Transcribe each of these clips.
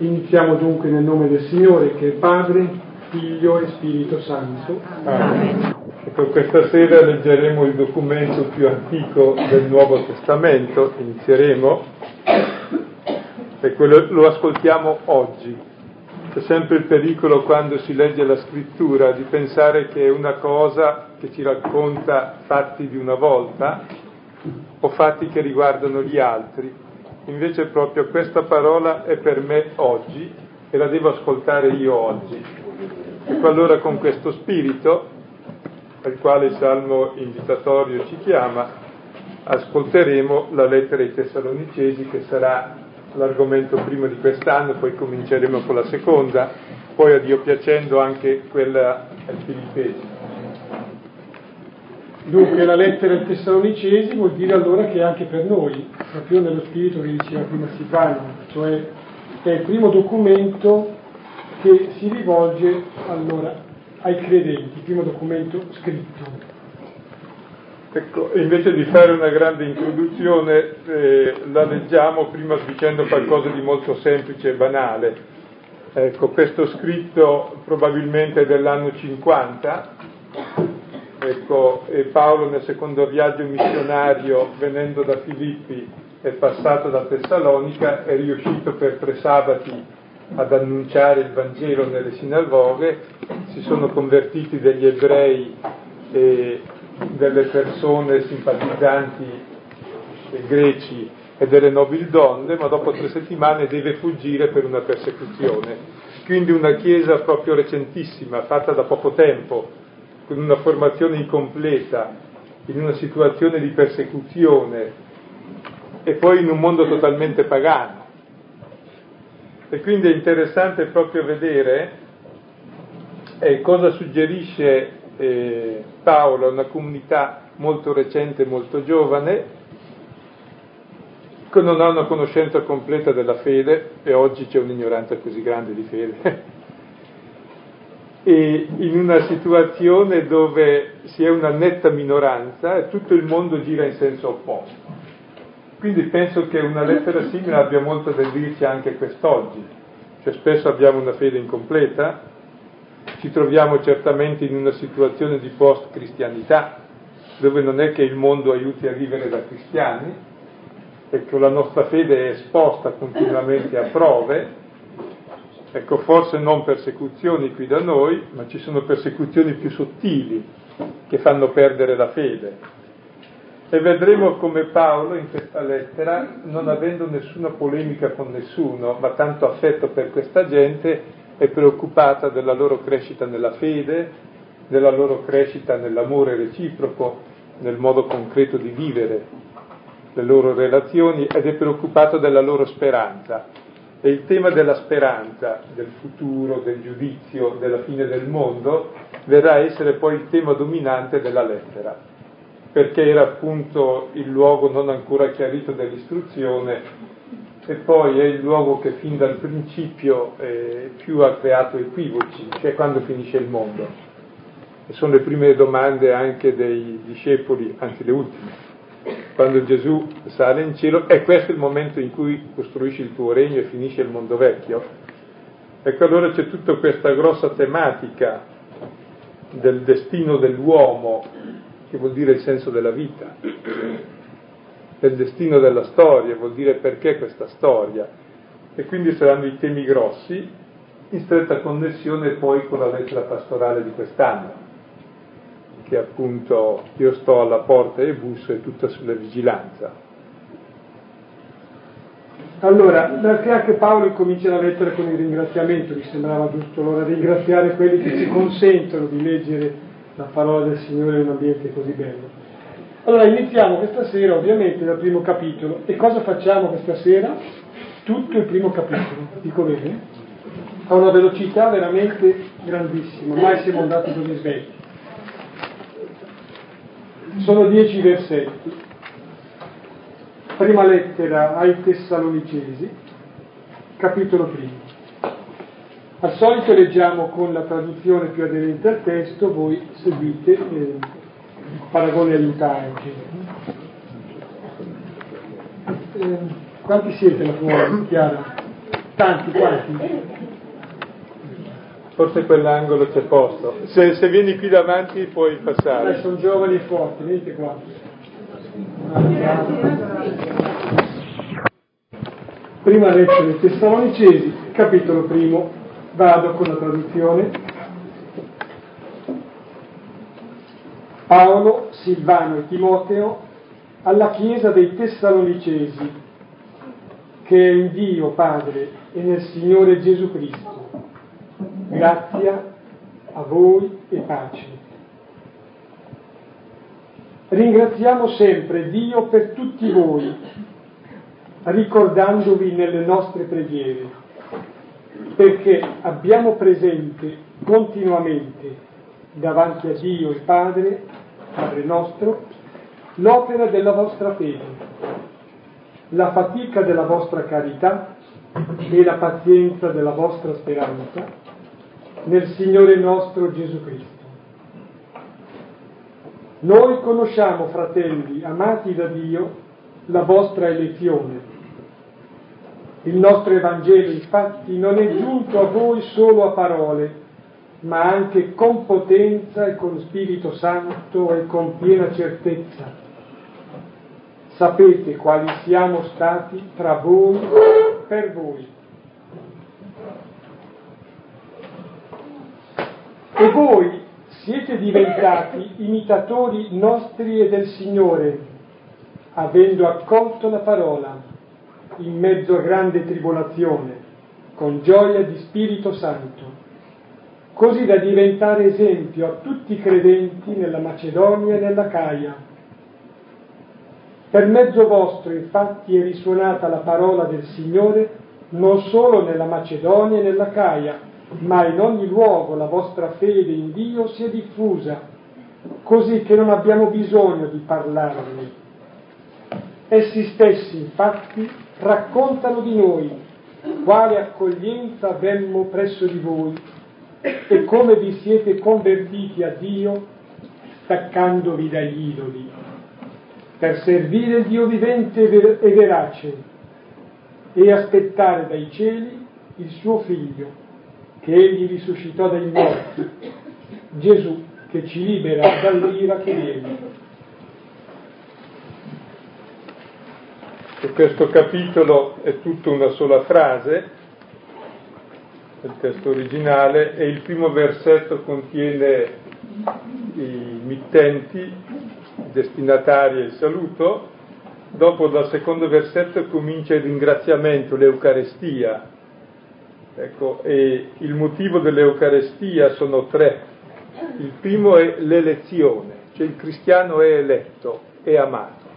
Iniziamo dunque nel nome del Signore che è Padre, Figlio e Spirito Santo. Amen. Ecco, questa sera leggeremo il documento più antico del Nuovo Testamento, inizieremo, e quello, lo ascoltiamo oggi. C'è sempre il pericolo quando si legge la scrittura di pensare che è una cosa che ci racconta fatti di una volta o fatti che riguardano gli altri invece proprio questa parola è per me oggi e la devo ascoltare io oggi. Ecco allora con questo spirito, al quale il Salmo invitatorio ci chiama, ascolteremo la lettera ai Tessalonicesi che sarà l'argomento primo di quest'anno, poi cominceremo con la seconda, poi a Dio piacendo anche quella ai Filippesi. Dunque la lettera ai Tessalonicesi vuol dire allora che anche per noi, proprio nello spirito che diceva prima Silvano, cioè è il primo documento che si rivolge allora ai credenti, il primo documento scritto. Ecco, invece di fare una grande introduzione, eh, la leggiamo prima dicendo qualcosa di molto semplice e banale. Ecco, questo scritto probabilmente è dell'anno 50, Ecco, Paolo nel secondo viaggio missionario, venendo da Filippi, è passato da Tessalonica, è riuscito per tre sabati ad annunciare il Vangelo nelle sinagoghe, si sono convertiti degli ebrei e delle persone simpatizzanti greci e delle nobili donne, ma dopo tre settimane deve fuggire per una persecuzione. Quindi una chiesa proprio recentissima, fatta da poco tempo, con una formazione incompleta, in una situazione di persecuzione e poi in un mondo totalmente pagano. E quindi è interessante proprio vedere eh, cosa suggerisce eh, Paolo a una comunità molto recente, molto giovane, che non ha una conoscenza completa della fede, e oggi c'è un'ignoranza così grande di fede, e in una situazione dove si è una netta minoranza e tutto il mondo gira in senso opposto. Quindi penso che una lettera simile abbia molto da dirci anche quest'oggi, cioè spesso abbiamo una fede incompleta, ci troviamo certamente in una situazione di post-cristianità, dove non è che il mondo aiuti a vivere da cristiani, e che la nostra fede è esposta continuamente a prove, Ecco, forse non persecuzioni qui da noi, ma ci sono persecuzioni più sottili che fanno perdere la fede. E vedremo come Paolo in questa lettera, non avendo nessuna polemica con nessuno, ma tanto affetto per questa gente, è preoccupata della loro crescita nella fede, della loro crescita nell'amore reciproco, nel modo concreto di vivere le loro relazioni ed è preoccupato della loro speranza e il tema della speranza, del futuro, del giudizio, della fine del mondo, verrà a essere poi il tema dominante della lettera, perché era appunto il luogo non ancora chiarito dell'istruzione e poi è il luogo che fin dal principio eh, più ha creato equivoci, cioè quando finisce il mondo. E sono le prime domande anche dei discepoli, anzi le ultime quando Gesù sale in cielo, è questo il momento in cui costruisci il tuo regno e finisce il mondo vecchio? Ecco allora c'è tutta questa grossa tematica del destino dell'uomo, che vuol dire il senso della vita, del destino della storia, vuol dire perché questa storia. E quindi saranno i temi grossi, in stretta connessione poi con la lettera pastorale di quest'anno che appunto io sto alla porta e busso e tutta sulla vigilanza. Allora, perché anche Paolo comincia la lettera con il ringraziamento, mi sembrava giusto allora ringraziare quelli che ci consentono di leggere la parola del Signore in un ambiente così bello. Allora iniziamo questa sera ovviamente dal primo capitolo. E cosa facciamo questa sera? Tutto il primo capitolo, dico bene? Ha una velocità veramente grandissima, mai siamo andati così svegli sono dieci versetti. Prima lettera ai Tessalonicesi, capitolo primo. Al solito leggiamo con la traduzione più aderente al testo, voi seguite eh, paragone aiutare. Eh, quanti siete la tua Chiara? Tanti, quanti? Forse quell'angolo c'è posto. Se, se vieni qui davanti puoi passare. Sono giovani e forti, venite qua. Prima lettera ai Tessalonicesi, capitolo primo. Vado con la traduzione. Paolo, Silvano e Timoteo alla Chiesa dei Tessalonicesi, che è in Dio Padre e nel Signore Gesù Cristo. Grazia a voi e pace. Ringraziamo sempre Dio per tutti voi, ricordandovi nelle nostre preghiere, perché abbiamo presente continuamente davanti a Dio il Padre, Padre nostro, l'opera della vostra fede, la fatica della vostra carità e la pazienza della vostra speranza nel Signore nostro Gesù Cristo. Noi conosciamo, fratelli, amati da Dio, la vostra elezione. Il nostro Evangelo, infatti, non è giunto a voi solo a parole, ma anche con potenza e con Spirito Santo e con piena certezza. Sapete quali siamo stati tra voi per voi. E voi siete diventati imitatori nostri e del Signore, avendo accolto la parola in mezzo a grande tribolazione, con gioia di Spirito Santo così da diventare esempio a tutti i credenti nella Macedonia e nella Caia. Per mezzo vostro infatti è risuonata la parola del Signore non solo nella Macedonia e nella Caia, ma in ogni luogo la vostra fede in Dio si è diffusa, così che non abbiamo bisogno di parlarne. Essi stessi infatti raccontano di noi quale accoglienza avemmo presso di voi e come vi siete convertiti a Dio staccandovi dagli idoli, per servire il Dio vivente e verace e aspettare dai cieli il suo figlio, che egli risuscitò dai morti, Gesù che ci libera dall'ira che viene. E questo capitolo è tutta una sola frase, il testo originale e il primo versetto contiene i mittenti, i destinatari e il saluto, dopo dal secondo versetto comincia il ringraziamento, l'Eucarestia. Ecco, e il motivo dell'Eucarestia sono tre. Il primo è l'elezione, cioè il cristiano è eletto, è amato.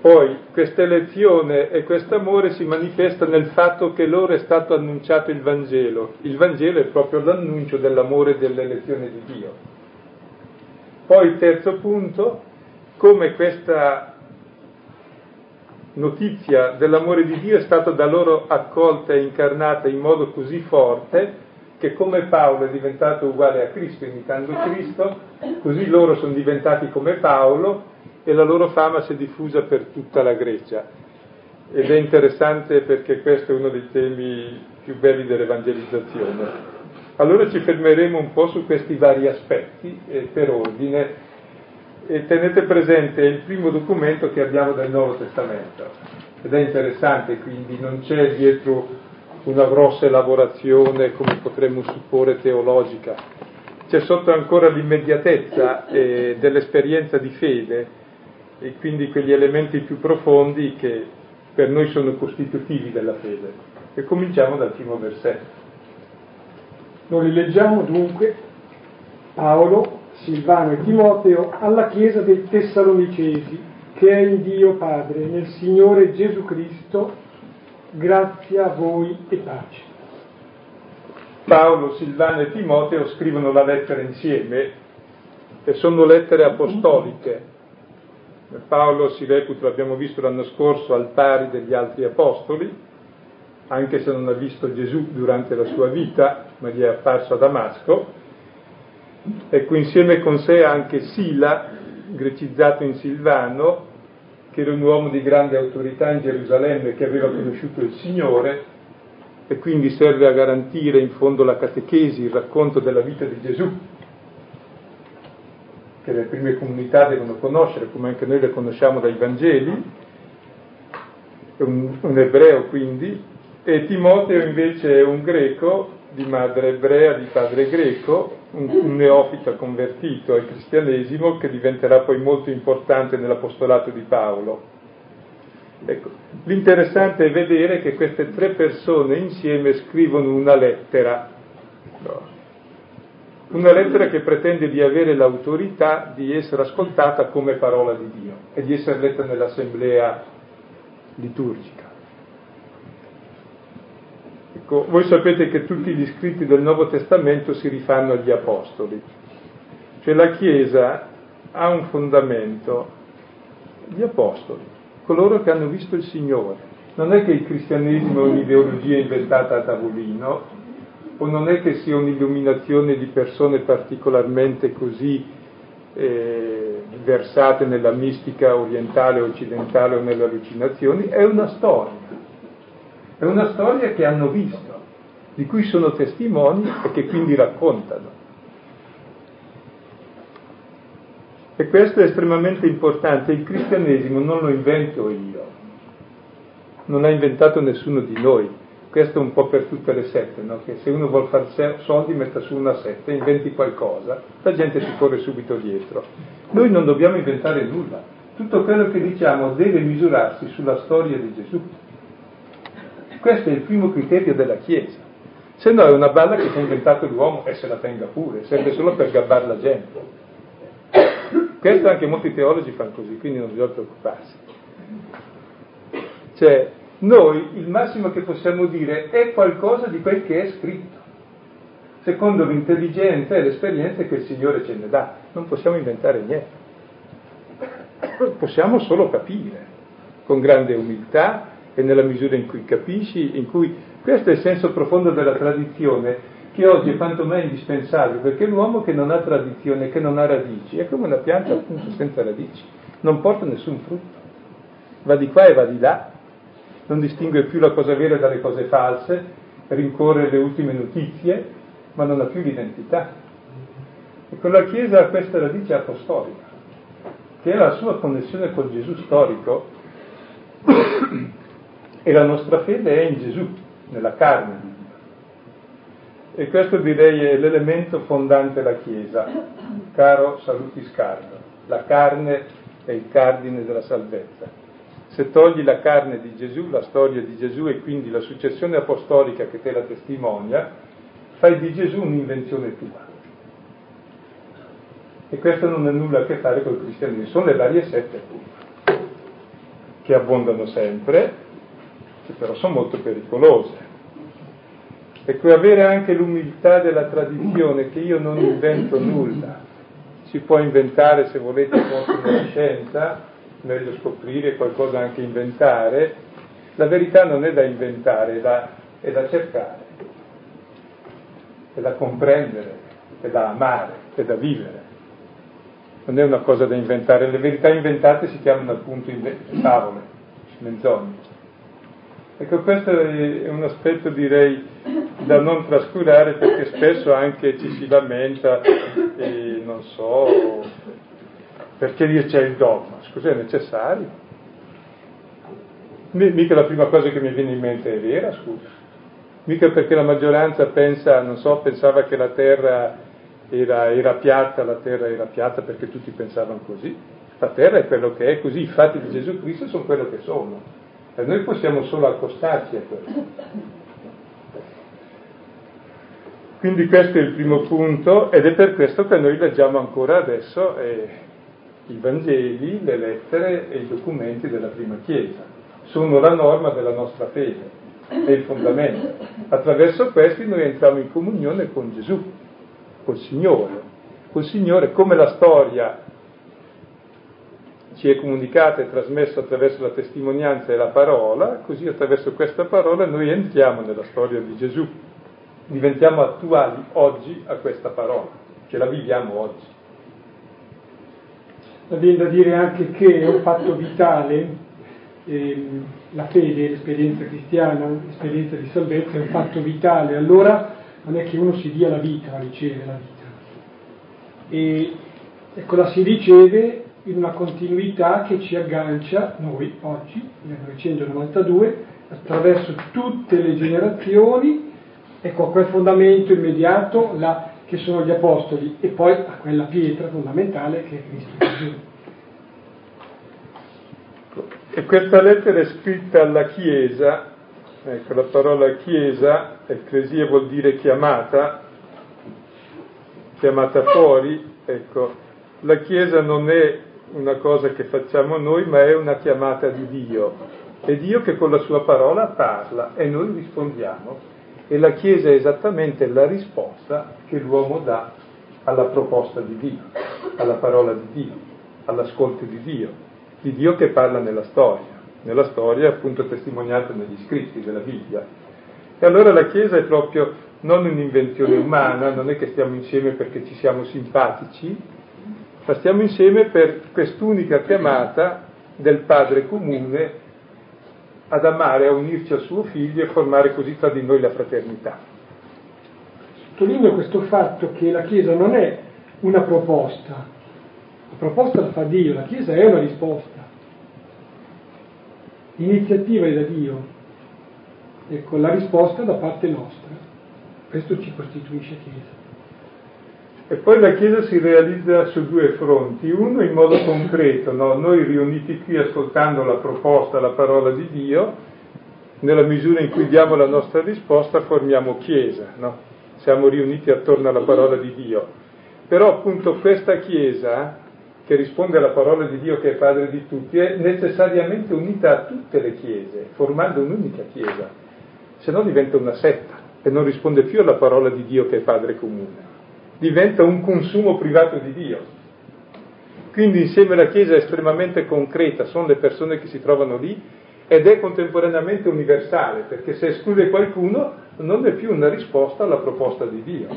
Poi questa elezione e questo amore si manifesta nel fatto che loro è stato annunciato il Vangelo. Il Vangelo è proprio l'annuncio dell'amore e dell'elezione di Dio. Poi terzo punto, come questa notizia dell'amore di Dio è stata da loro accolta e incarnata in modo così forte che come Paolo è diventato uguale a Cristo, imitando Cristo, così loro sono diventati come Paolo e la loro fama si è diffusa per tutta la Grecia. Ed è interessante perché questo è uno dei temi più belli dell'evangelizzazione. Allora ci fermeremo un po' su questi vari aspetti eh, per ordine e tenete presente è il primo documento che abbiamo del Nuovo Testamento ed è interessante quindi non c'è dietro una grossa elaborazione come potremmo supporre teologica, c'è sotto ancora l'immediatezza eh, dell'esperienza di fede e quindi quegli elementi più profondi che per noi sono costitutivi della fede. E cominciamo dal primo versetto. Noi leggiamo dunque Paolo, Silvano e Timoteo alla Chiesa dei Tessalonicesi, che è in Dio Padre, nel Signore Gesù Cristo, grazia a voi e pace. Paolo, Silvano e Timoteo scrivono la lettera insieme e sono lettere apostoliche Paolo si reputa, l'abbiamo visto l'anno scorso, al pari degli altri apostoli, anche se non ha visto Gesù durante la sua vita, ma gli è apparso a Damasco. Ecco, insieme con sé anche Sila, grecizzato in Silvano, che era un uomo di grande autorità in Gerusalemme che aveva conosciuto il Signore e quindi serve a garantire in fondo la catechesi, il racconto della vita di Gesù, che le prime comunità devono conoscere, come anche noi le conosciamo dai Vangeli, è un, un ebreo quindi, e Timoteo invece è un greco di madre ebrea, di padre greco, un, neofita convertito al cristianesimo che diventerà poi molto importante nell'apostolato di Paolo. Ecco, l'interessante è vedere che queste tre persone insieme scrivono una lettera, una lettera che pretende di avere l'autorità di essere ascoltata come parola di Dio e di essere letta nell'assemblea liturgica. Ecco, voi sapete che tutti gli scritti del Nuovo Testamento si rifanno agli Apostoli, cioè la Chiesa ha un fondamento, gli Apostoli, coloro che hanno visto il Signore. Non è che il cristianesimo è un'ideologia inventata a tavolino, o non è che sia un'illuminazione di persone particolarmente così eh, versate nella mistica orientale, occidentale o nelle allucinazioni, è una storia è una storia che hanno visto, di cui sono testimoni e che quindi raccontano. E questo è estremamente importante. Il cristianesimo non lo invento io, non l'ha inventato nessuno di noi. Questo è un po' per tutte le sette, no? che se uno vuole fare soldi metta su una setta, inventi qualcosa, la gente si corre subito dietro. Noi non dobbiamo inventare nulla. Tutto quello che diciamo deve misurarsi sulla storia di Gesù. Questo è il primo criterio della Chiesa. Se no è una balla che si è inventato l'uomo e se la tenga pure, serve solo per gabbare la gente. Questo anche molti teologi fanno così, quindi non bisogna preoccuparsi. Cioè, noi il massimo che possiamo dire è qualcosa di quel che è scritto, secondo l'intelligenza e l'esperienza che il Signore ce ne dà. Non possiamo inventare niente. Possiamo solo capire, con grande umiltà e nella misura in cui capisci, in cui questo è il senso profondo della tradizione che oggi è quanto mai indispensabile, perché l'uomo che non ha tradizione, che non ha radici, è come una pianta appunto senza radici, non porta nessun frutto, va di qua e va di là, non distingue più la cosa vera dalle cose false, rincorre le ultime notizie, ma non ha più l'identità. E con la Chiesa ha questa radice apostolica, che è la sua connessione col Gesù storico, e la nostra fede è in Gesù, nella carne. E questo direi è l'elemento fondante della Chiesa, caro Salutis Carlo. La carne è il cardine della salvezza. Se togli la carne di Gesù, la storia di Gesù e quindi la successione apostolica che te la testimonia, fai di Gesù un'invenzione tua. E questo non ha nulla a che fare col cristianesimo, sono le varie sette appunto, che abbondano sempre, che però sono molto pericolose. Ecco, avere anche l'umiltà della tradizione, che io non invento nulla, si può inventare se volete con la scienza, meglio scoprire qualcosa anche inventare, la verità non è da inventare, è da, è da cercare, è da comprendere, è da amare, è da vivere. Non è una cosa da inventare, le verità inventate si chiamano appunto favole, menzogne. Ecco, questo è un aspetto direi da non trascurare perché spesso anche ci si lamenta e non so perché c'è il dogma. Scusa, è necessario? Mica la prima cosa che mi viene in mente è vera, scusa. Mica perché la maggioranza pensa, non so, pensava che la terra era, era piatta, la terra era piatta perché tutti pensavano così. La terra è quello che è così, i fatti di Gesù Cristo sono quello che sono. E noi possiamo solo accostarci a questo. Quindi questo è il primo punto ed è per questo che noi leggiamo ancora adesso eh, i Vangeli, le lettere e i documenti della prima Chiesa. Sono la norma della nostra fede, è il fondamento. Attraverso questi noi entriamo in comunione con Gesù, col Signore. Col Signore come la storia ci è comunicato e trasmesso attraverso la testimonianza e la parola, così attraverso questa parola noi entriamo nella storia di Gesù, diventiamo attuali oggi a questa parola, che la viviamo oggi. viene da dire anche che è un fatto vitale, ehm, la fede, l'esperienza cristiana, l'esperienza di salvezza è un fatto vitale, allora non è che uno si dia la vita a ricevere la vita. E ecco, la si riceve in una continuità che ci aggancia, noi oggi, nel 1992, attraverso tutte le generazioni, ecco a quel fondamento immediato la, che sono gli apostoli e poi a quella pietra fondamentale che è Cristo Gesù. E questa lettera è scritta alla Chiesa, ecco la parola Chiesa, ecclesia vuol dire chiamata, chiamata fuori, ecco, la Chiesa non è una cosa che facciamo noi, ma è una chiamata di Dio. È Dio che con la sua parola parla e noi rispondiamo. E la Chiesa è esattamente la risposta che l'uomo dà alla proposta di Dio, alla parola di Dio, all'ascolto di Dio, di Dio che parla nella storia, nella storia appunto testimoniata negli scritti della Bibbia. E allora la Chiesa è proprio non un'invenzione umana, non è che stiamo insieme perché ci siamo simpatici, ma stiamo insieme per quest'unica chiamata del Padre comune ad amare, a unirci al suo figlio e formare così tra di noi la fraternità. Sottolineo questo fatto che la Chiesa non è una proposta, la proposta la fa Dio, la Chiesa è una risposta. L'iniziativa è da Dio, ecco, la risposta da parte nostra. Questo ci costituisce Chiesa. E poi la Chiesa si realizza su due fronti, uno in modo concreto, no? noi riuniti qui ascoltando la proposta, la parola di Dio, nella misura in cui diamo la nostra risposta formiamo Chiesa, no? siamo riuniti attorno alla parola di Dio. Però appunto questa Chiesa, che risponde alla parola di Dio che è Padre di tutti, è necessariamente unita a tutte le Chiese, formando un'unica Chiesa, se no diventa una setta e non risponde più alla parola di Dio che è Padre comune diventa un consumo privato di Dio. Quindi insieme alla Chiesa è estremamente concreta, sono le persone che si trovano lì ed è contemporaneamente universale, perché se esclude qualcuno non è più una risposta alla proposta di Dio.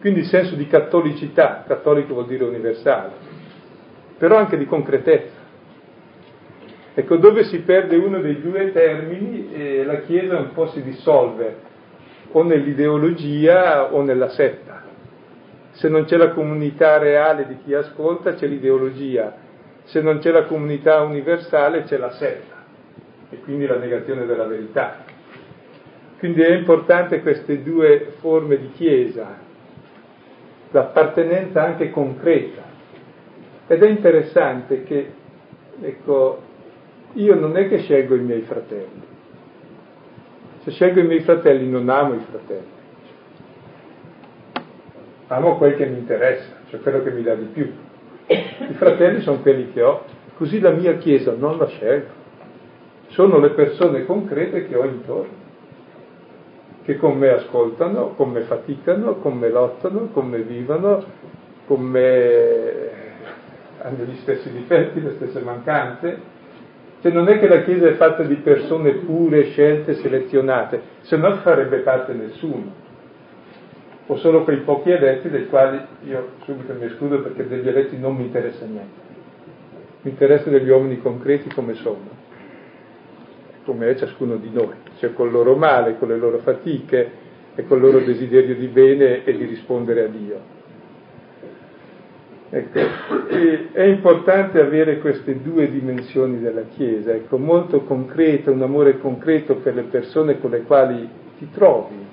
Quindi il senso di cattolicità, cattolico vuol dire universale, però anche di concretezza. Ecco, dove si perde uno dei due termini, eh, la Chiesa un po' si dissolve, o nell'ideologia o nella setta se non c'è la comunità reale di chi ascolta c'è l'ideologia, se non c'è la comunità universale c'è la setta e quindi la negazione della verità. Quindi è importante queste due forme di chiesa, l'appartenenza anche concreta. Ed è interessante che, ecco, io non è che scelgo i miei fratelli. Se scelgo i miei fratelli non amo i fratelli amo quel che mi interessa, cioè quello che mi dà di più. I fratelli sono quelli che ho, così la mia Chiesa non la scelgo. Sono le persone concrete che ho intorno, che con me ascoltano, con me faticano, con me lottano, con me vivono, con me hanno gli stessi difetti, le stesse mancanze. Cioè non è che la Chiesa è fatta di persone pure, scelte, selezionate, se no farebbe parte nessuno o solo quei pochi eletti dei quali io subito mi escludo perché degli eletti non mi interessa niente. Mi interessa degli uomini concreti come sono, come è ciascuno di noi, cioè col loro male, con le loro fatiche e col loro desiderio di bene e di rispondere a Dio. Ecco, è importante avere queste due dimensioni della Chiesa, ecco, molto concreto, un amore concreto per le persone con le quali ti trovi,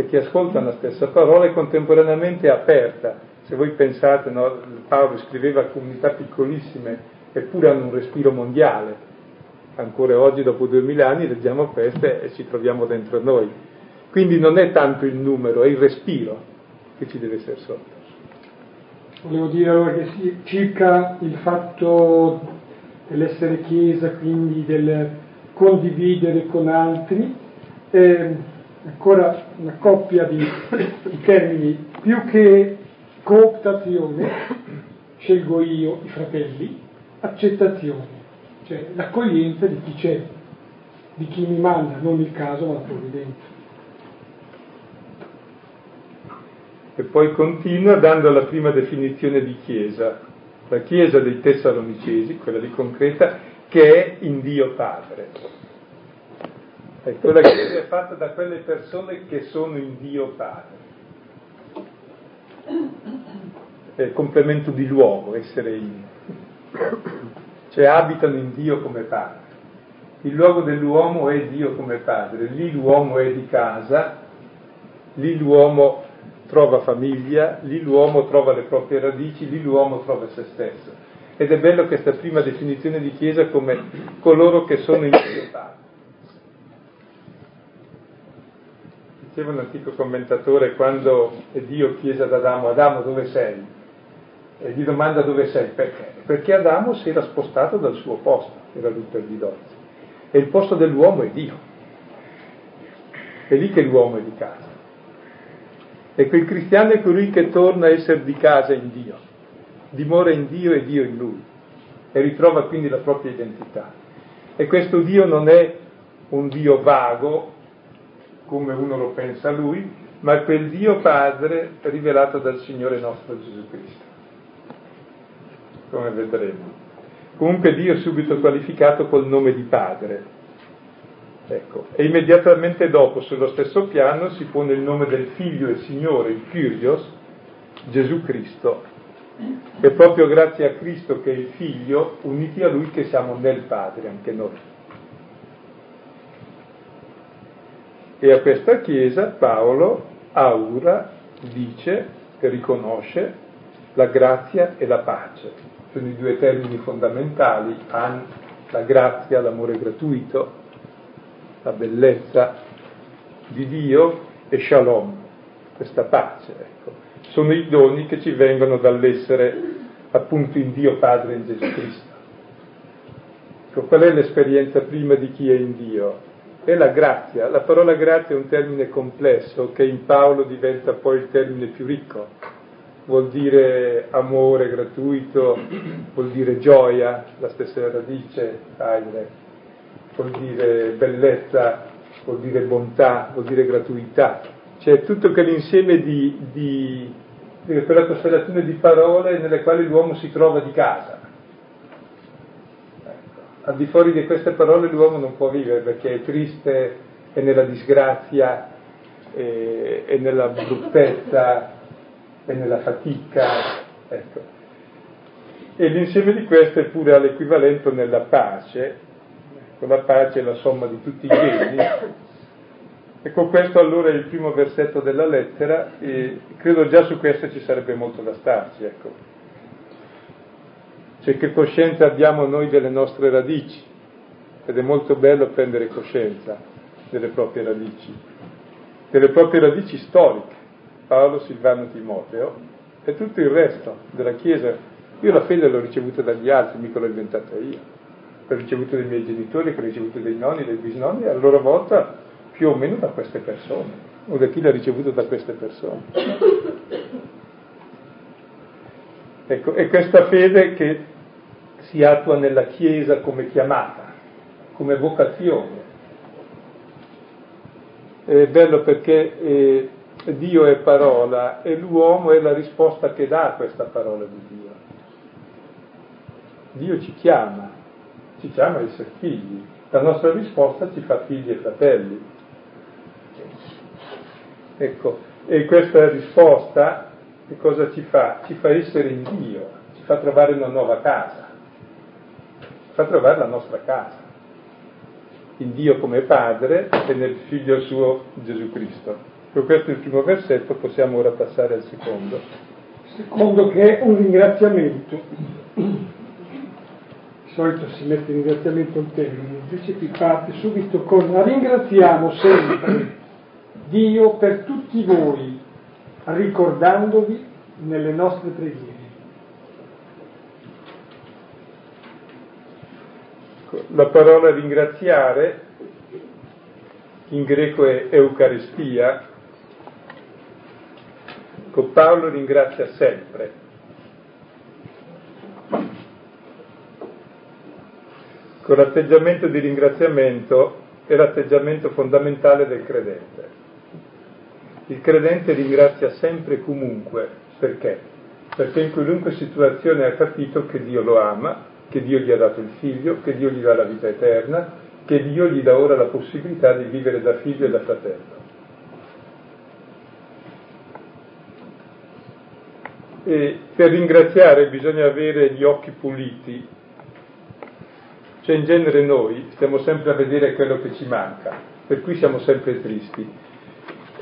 e che ascoltano la stessa parola e contemporaneamente aperta. Se voi pensate, no, Paolo scriveva comunità piccolissime, eppure hanno un respiro mondiale. Ancora oggi, dopo duemila anni, leggiamo queste e ci troviamo dentro noi. Quindi non è tanto il numero, è il respiro che ci deve essere sotto. Volevo dire allora che sì, circa il fatto dell'essere chiesa, quindi del condividere con altri, eh, ancora una coppia di, di termini, più che cooptazione, scelgo io, i fratelli, accettazione, cioè l'accoglienza di chi c'è, di chi mi manda, non il caso ma la provvidenza. E poi continua dando la prima definizione di Chiesa. la Chiesa dei Tessalonicesi, quella di concreta, che è in Dio Padre. È quella Chiesa è fatta da quelle persone che sono in Dio Padre. È il complemento di luogo, essere in. Cioè abitano in Dio come Padre. Il luogo dell'uomo è Dio come Padre, lì l'uomo è di casa, lì l'uomo trova famiglia, lì l'uomo trova le proprie radici, lì l'uomo trova se stesso. Ed è bello questa prima definizione di Chiesa come coloro che sono in pietà. Diceva un antico commentatore quando Dio chiese ad Adamo, Adamo dove sei? E gli domanda dove sei, perché? Perché Adamo si era spostato dal suo posto, era tutto il didozio. E il posto dell'uomo è Dio. È lì che l'uomo è di casa. Ecco, il cristiano è colui che torna a essere di casa in Dio, dimora in Dio e Dio in lui, e ritrova quindi la propria identità. E questo Dio non è un Dio vago, come uno lo pensa lui, ma quel Dio Padre rivelato dal Signore nostro Gesù Cristo, come vedremo. Comunque Dio è subito qualificato col nome di Padre, Ecco, e immediatamente dopo, sullo stesso piano, si pone il nome del Figlio e Signore, il Kyrios, Gesù Cristo. È proprio grazie a Cristo che è il Figlio, uniti a Lui, che siamo nel Padre, anche noi. E a questa Chiesa Paolo augura, dice riconosce la grazia e la pace. Sono i due termini fondamentali, la grazia, l'amore gratuito, la bellezza di Dio e shalom, questa pace. Ecco. Sono i doni che ci vengono dall'essere appunto in Dio Padre in Gesù Cristo. Ecco, qual è l'esperienza prima di chi è in Dio? È la grazia. La parola grazia è un termine complesso che in Paolo diventa poi il termine più ricco. Vuol dire amore gratuito, vuol dire gioia, la stessa radice, aire vuol dire bellezza, vuol dire bontà, vuol dire gratuità. C'è tutto quell'insieme di, di, di quella costellazione di parole nelle quali l'uomo si trova di casa. Ecco. Al di fuori di queste parole l'uomo non può vivere perché è triste, è nella disgrazia, è, è nella bruttezza, è nella fatica. Ecco. E l'insieme di questo è pure all'equivalente nella pace, la pace è la somma di tutti i beni. Ecco, questo allora è il primo versetto della lettera e credo già su questo ci sarebbe molto da starci, ecco. Cioè che coscienza abbiamo noi delle nostre radici ed è molto bello prendere coscienza delle proprie radici, delle proprie radici storiche, Paolo, Silvano, Timoteo e tutto il resto della Chiesa. Io la fede l'ho ricevuta dagli altri, mica l'ho inventata io che ho ricevuto dai miei genitori, che ho ricevuto dai nonni, dai bisnonni, a loro volta più o meno da queste persone, o da chi l'ha ricevuto da queste persone. Ecco, è questa fede che si attua nella Chiesa come chiamata, come vocazione. È bello perché eh, Dio è parola e l'uomo è la risposta che dà a questa parola di Dio. Dio ci chiama, ci chiama a essere figli. La nostra risposta ci fa figli e fratelli. Ecco, e questa risposta che cosa ci fa? Ci fa essere in Dio, ci fa trovare una nuova casa, fa trovare la nostra casa, in Dio come Padre e nel Figlio suo Gesù Cristo. Con questo è il primo versetto, possiamo ora passare al secondo. Secondo che è un ringraziamento di solito si mette in ringraziamento il termine, invece qui parte subito con ringraziamo sempre Dio per tutti voi, ricordandovi nelle nostre preghiere. La parola ringraziare in greco è Eucaristia, Paolo ringrazia sempre. Con l'atteggiamento di ringraziamento è l'atteggiamento fondamentale del credente. Il credente ringrazia sempre e comunque perché? perché in qualunque situazione ha capito che Dio lo ama, che Dio gli ha dato il figlio, che Dio gli dà la vita eterna, che Dio gli dà ora la possibilità di vivere da figlio e da fratello. E per ringraziare bisogna avere gli occhi puliti, cioè in genere noi stiamo sempre a vedere quello che ci manca, per cui siamo sempre tristi.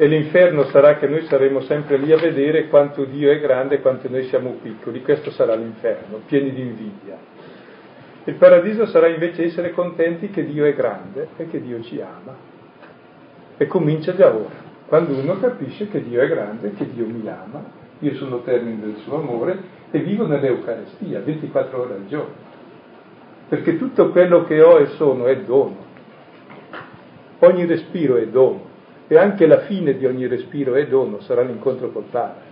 E l'inferno sarà che noi saremo sempre lì a vedere quanto Dio è grande e quanto noi siamo piccoli, questo sarà l'inferno, pieni di invidia. Il paradiso sarà invece essere contenti che Dio è grande e che Dio ci ama. E comincia già ora, quando uno capisce che Dio è grande, che Dio mi ama, io sono termine del suo amore e vivo nell'Eucarestia 24 ore al giorno. Perché tutto quello che ho e sono è dono. Ogni respiro è dono e anche la fine di ogni respiro è dono, sarà l'incontro col Padre.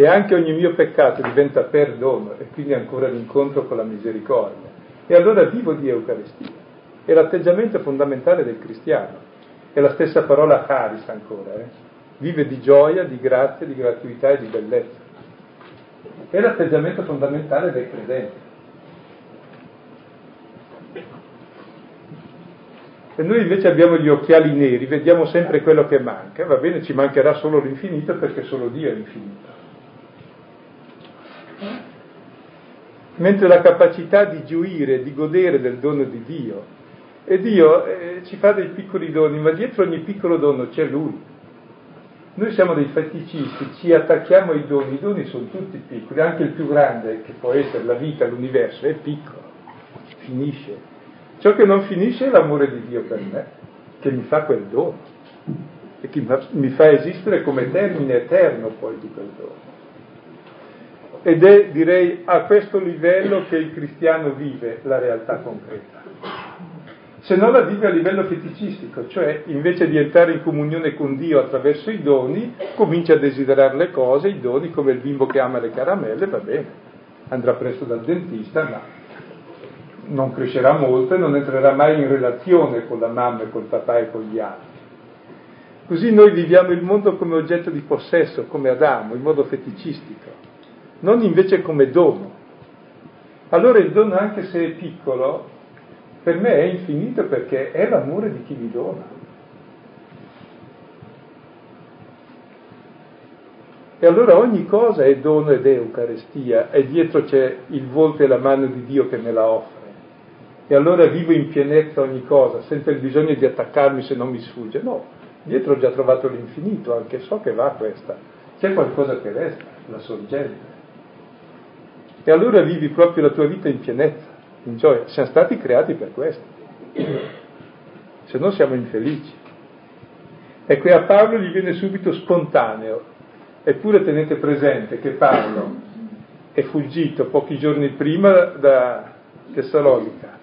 E anche ogni mio peccato diventa perdono e quindi ancora l'incontro con la misericordia. E allora vivo di Eucaristia. È l'atteggiamento fondamentale del cristiano. È la stessa parola caris ancora. Eh? Vive di gioia, di grazia, di gratuità e di bellezza. È l'atteggiamento fondamentale del credente. E noi invece abbiamo gli occhiali neri, vediamo sempre quello che manca, va bene, ci mancherà solo l'infinito perché solo Dio è infinito. Mentre la capacità di gioire, di godere del dono di Dio, e Dio eh, ci fa dei piccoli doni, ma dietro ogni piccolo dono c'è Lui. Noi siamo dei feticisti, ci attacchiamo ai doni, i doni sono tutti piccoli, anche il più grande che può essere la vita, l'universo, è piccolo, finisce. Ciò che non finisce è l'amore di Dio per me, che mi fa quel dono e che mi fa esistere come termine eterno poi di quel dono. Ed è, direi, a questo livello che il cristiano vive la realtà concreta. Se non la vive a livello feticistico, cioè invece di entrare in comunione con Dio attraverso i doni, comincia a desiderare le cose, i doni, come il bimbo che ama le caramelle, va bene, andrà presto dal dentista, ma non crescerà molto e non entrerà mai in relazione con la mamma e col papà e con gli altri. Così noi viviamo il mondo come oggetto di possesso, come Adamo, in modo feticistico, non invece come dono. Allora il dono, anche se è piccolo, per me è infinito perché è l'amore di chi mi dona. E allora ogni cosa è dono ed è Eucaristia e dietro c'è il volto e la mano di Dio che me la offre e allora vivo in pienezza ogni cosa, senza il bisogno di attaccarmi se non mi sfugge. No, dietro ho già trovato l'infinito, anche so che va questa. C'è qualcosa che resta, la sorgente. E allora vivi proprio la tua vita in pienezza, in gioia. Siamo stati creati per questo. Se no siamo infelici. E qui a Paolo gli viene subito spontaneo. Eppure tenete presente che Paolo è fuggito pochi giorni prima da Tessalonica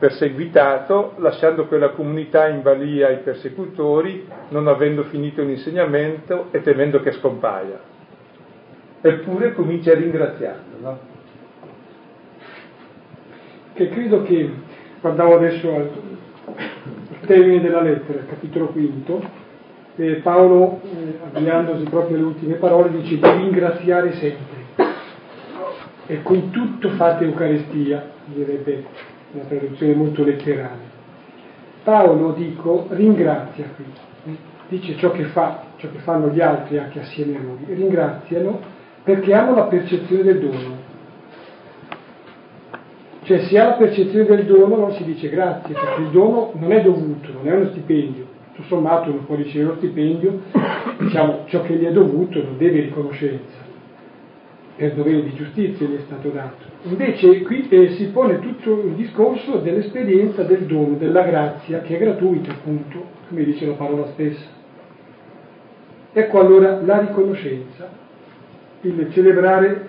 perseguitato, lasciando quella comunità in balia ai persecutori, non avendo finito l'insegnamento e temendo che scompaia. Eppure comincia a ringraziarlo. No? Che credo che, guardavo adesso al termine della lettera, capitolo quinto, eh, Paolo, eh, avviandosi proprio alle ultime parole, dice di ringraziare sempre. E con tutto fate Eucaristia, direbbe una traduzione molto letterale. Paolo, dico, ringrazia qui, dice ciò che fa, ciò che fanno gli altri anche assieme a lui, ringraziano perché hanno la percezione del dono. Cioè si ha la percezione del dono non si dice grazie, perché il dono non è dovuto, non è uno stipendio. Tutto sommato uno può ricevere lo stipendio, diciamo ciò che gli è dovuto non deve riconoscenza per dovere di giustizia gli è stato dato. Invece qui eh, si pone tutto il discorso dell'esperienza del dono, della grazia, che è gratuita appunto, come dice la parola stessa. Ecco allora la riconoscenza, il celebrare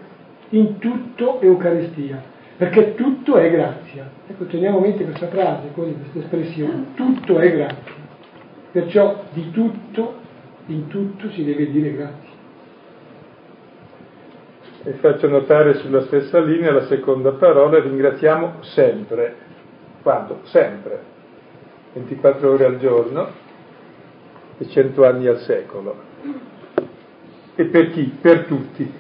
in tutto Eucaristia, perché tutto è grazia. Ecco, teniamo a mente questa frase, questa espressione, tutto è grazia. Perciò di tutto, in tutto si deve dire grazia. E faccio notare sulla stessa linea la seconda parola, ringraziamo sempre. Quando? Sempre. 24 ore al giorno e 100 anni al secolo. E per chi? Per tutti.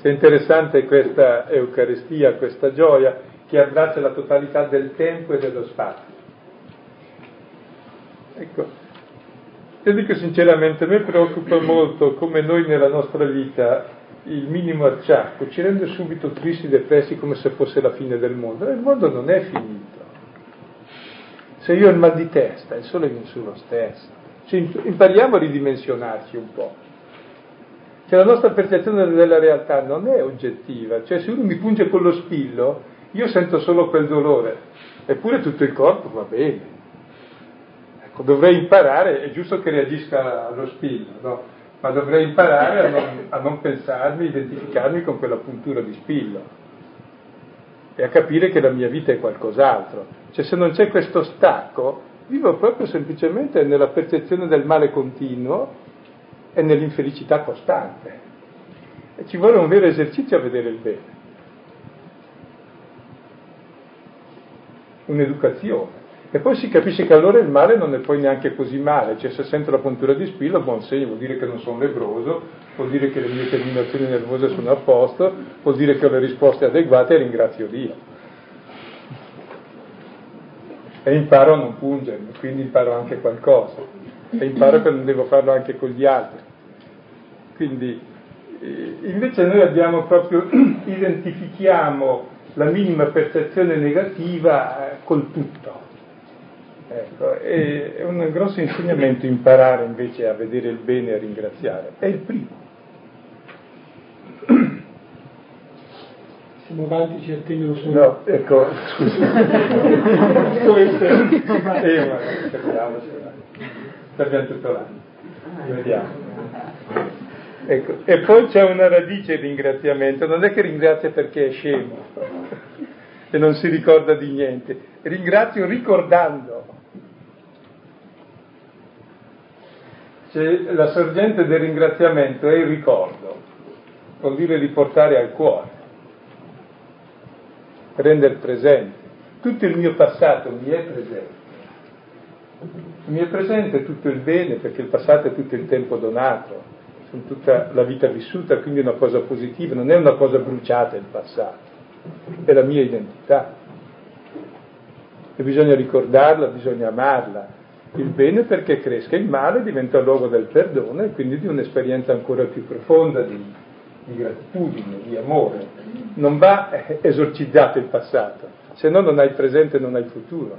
È interessante questa Eucaristia, questa gioia che abbraccia la totalità del tempo e dello spazio. Ecco, io dico sinceramente, a me preoccupa molto come noi nella nostra vita il minimo acciacco ci rende subito tristi, depressi, come se fosse la fine del mondo. Il mondo non è finito. Se io ho il mal di testa, il sole viene su lo stesso. Cioè, impariamo a ridimensionarci un po'. Cioè, la nostra percezione della realtà non è oggettiva. Cioè, se uno mi punge con lo spillo, io sento solo quel dolore, eppure tutto il corpo va bene. Ecco, dovrei imparare, è giusto che reagisca allo spillo, no? ma dovrei imparare a non, a non pensarmi, identificarmi con quella puntura di spillo e a capire che la mia vita è qualcos'altro. Cioè se non c'è questo stacco, vivo proprio semplicemente nella percezione del male continuo e nell'infelicità costante. E ci vuole un vero esercizio a vedere il bene. Un'educazione. E poi si capisce che allora il male non è poi neanche così male, cioè se sento la puntura di spillo, buon segno, vuol dire che non sono lebroso, vuol dire che le mie terminazioni nervose sono a posto, vuol dire che ho le risposte adeguate e ringrazio Dio. E imparo a non pungermi, quindi imparo anche qualcosa. E imparo che non devo farlo anche con gli altri. Quindi eh, invece noi abbiamo proprio, identifichiamo la minima percezione negativa eh, col tutto Ecco, è un grosso insegnamento imparare invece a vedere il bene e a ringraziare. È il primo. Siamo avanti, ci attendono solo. No, ecco, scusa. eh, ma speriamo, speriamo tutto l'anno. Vediamo. Ecco. E poi c'è una radice il ringraziamento, non è che ringrazia perché è scemo e non si ricorda di niente, ringrazio ricordando. Cioè, la sorgente del ringraziamento è il ricordo, vuol dire riportare al cuore, rendere presente. Tutto il mio passato mi è presente. Mi è presente tutto il bene perché il passato è tutto il tempo donato, sono tutta la vita vissuta, quindi è una cosa positiva, non è una cosa bruciata il passato, è la mia identità. E bisogna ricordarla, bisogna amarla, il bene perché cresca, il male diventa luogo del perdono e quindi di un'esperienza ancora più profonda di, di gratitudine, di amore. Non va esorcizzato il passato, se no non hai presente e non hai futuro.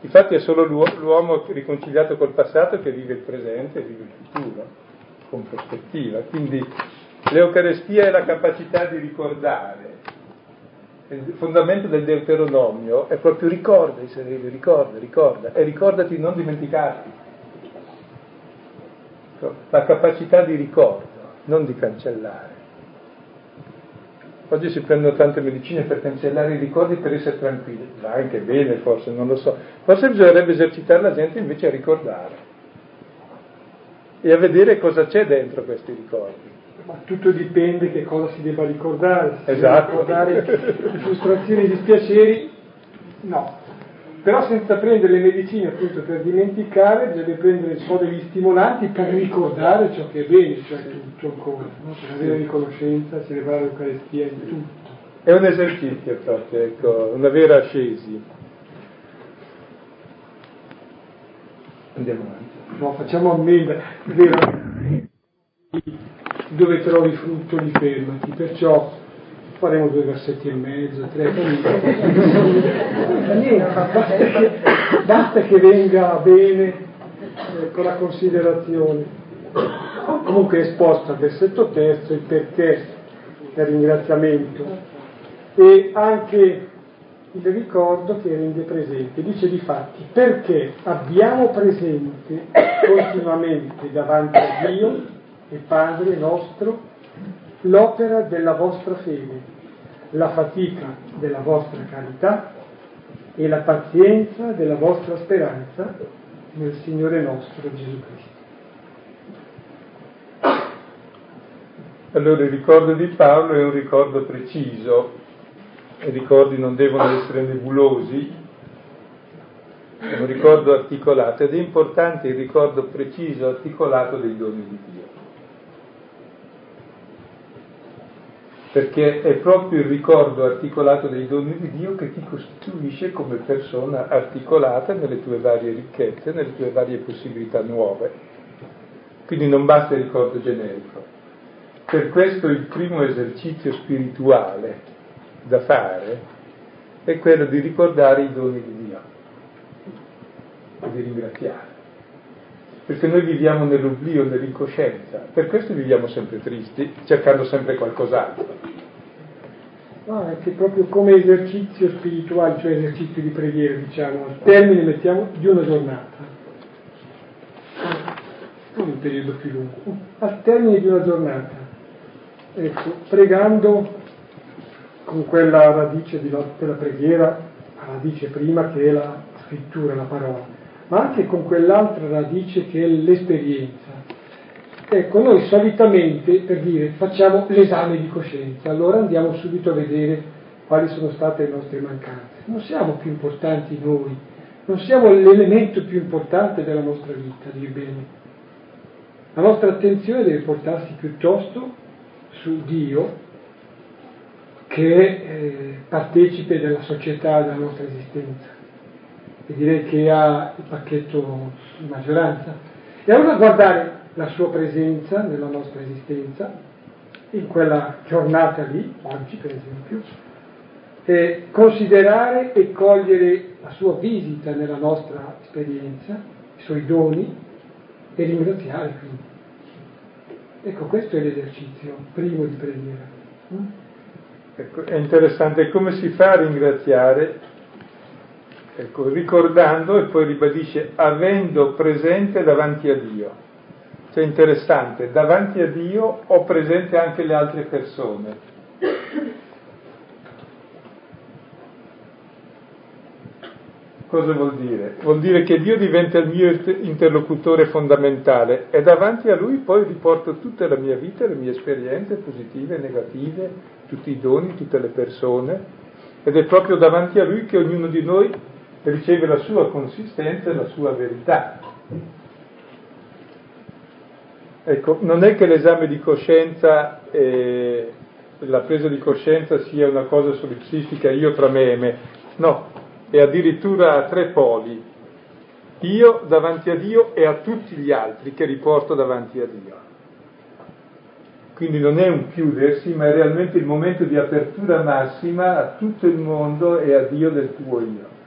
Infatti è solo l'uomo riconciliato col passato che vive il presente e vive il futuro, con prospettiva. Quindi l'Eucarestia è la capacità di ricordare, il fondamento del Deuteronomio è proprio ricorda Israele, ricorda, ricorda, e ricordati di non dimenticarti. La capacità di ricordo, non di cancellare. Oggi si prendono tante medicine per cancellare i ricordi per essere tranquilli. Va anche bene, forse, non lo so. Forse bisognerebbe esercitare la gente invece a ricordare e a vedere cosa c'è dentro questi ricordi ma tutto dipende che cosa si debba ricordare. Se esatto. ricordare frustrazioni e dispiaceri, no. Però senza prendere le medicine appunto per dimenticare, bisogna prendere solo degli stimolanti per ricordare ciò che è bene, cioè tutto ancora, no? per avere riconoscenza, celebrare l'Eucaristia in tutto. È un esercizio proprio, ecco, una vera ascesi. Andiamo avanti. No, facciamo ammenda, vero? dove trovi frutto li fermati, perciò faremo due versetti e mezzo, tre, niente, basta che, venga bene eh, con la considerazione. Comunque è esposto al versetto terzo il perché del ringraziamento e anche il ricordo che rende presente. Dice di fatti perché abbiamo presente continuamente davanti a Dio e Padre nostro, l'opera della vostra fede, la fatica della vostra carità e la pazienza della vostra speranza nel Signore nostro Gesù Cristo. Allora il ricordo di Paolo è un ricordo preciso, i ricordi non devono essere nebulosi, è un ricordo articolato ed è importante il ricordo preciso, articolato dei doni di Dio. Perché è proprio il ricordo articolato dei doni di Dio che ti costituisce come persona articolata nelle tue varie ricchezze, nelle tue varie possibilità nuove. Quindi non basta il ricordo generico. Per questo il primo esercizio spirituale da fare è quello di ricordare i doni di Dio e di ringraziare. Perché noi viviamo nell'oblio, nell'incoscienza, per questo viviamo sempre tristi, cercando sempre qualcos'altro. No, anche proprio come esercizio spirituale, cioè esercizio di preghiera, diciamo, al termine mettiamo di una giornata, non un periodo più lungo, al termine di una giornata, ecco, pregando con quella radice della preghiera, la radice prima che è la scrittura, la parola, ma anche con quell'altra radice che è l'esperienza. Ecco, noi solitamente, per dire, facciamo l'esame di coscienza, allora andiamo subito a vedere quali sono state le nostre mancanze. Non siamo più importanti noi, non siamo l'elemento più importante della nostra vita, dir bene. La nostra attenzione deve portarsi piuttosto su Dio, che eh, partecipe della società della nostra esistenza e direi che ha il pacchetto di maggioranza. E allora guardare la sua presenza nella nostra esistenza, in quella giornata lì, oggi per esempio, e considerare e cogliere la sua visita nella nostra esperienza, i suoi doni e ringraziare quindi. Ecco, questo è l'esercizio primo di preghiera. Ecco, è interessante come si fa a ringraziare ecco, ricordando e poi ribadisce avendo presente davanti a Dio. Cioè interessante, davanti a Dio ho presente anche le altre persone. Cosa vuol dire? Vuol dire che Dio diventa il mio interlocutore fondamentale e davanti a Lui poi riporto tutta la mia vita, le mie esperienze positive negative, tutti i doni, tutte le persone ed è proprio davanti a Lui che ognuno di noi riceve la sua consistenza e la sua verità. Ecco, non è che l'esame di coscienza, eh, la presa di coscienza sia una cosa solipsistica io tra me e me, no, è addirittura a tre poli, io davanti a Dio e a tutti gli altri che riporto davanti a Dio. Quindi non è un chiudersi, ma è realmente il momento di apertura massima a tutto il mondo e a Dio del tuo io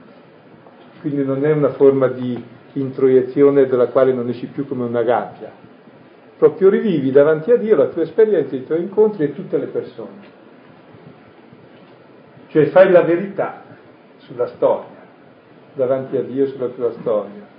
quindi non è una forma di introiezione della quale non esci più come una gabbia. Proprio rivivi davanti a Dio la tua esperienza, i tuoi incontri e tutte le persone. Cioè fai la verità sulla storia, davanti a Dio sulla tua storia.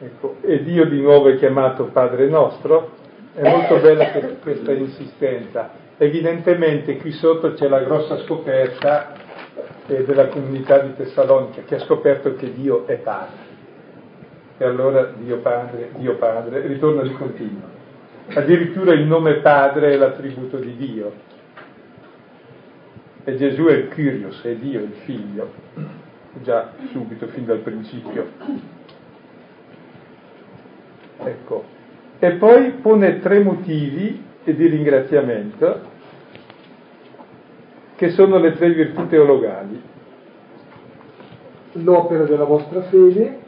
Ecco, e Dio di nuovo è chiamato Padre nostro, è molto bella questa insistenza Evidentemente qui sotto c'è la grossa scoperta eh, della comunità di Tessalonica che ha scoperto che Dio è Padre. E allora Dio Padre, Dio Padre, ritorna di continuo. Addirittura il nome Padre è l'attributo di Dio. E Gesù è il Kyrios, è Dio, il Figlio, già subito, fin dal principio. Ecco. E poi pone tre motivi e di ringraziamento, che sono le tre virtù teologali. L'opera della vostra fede,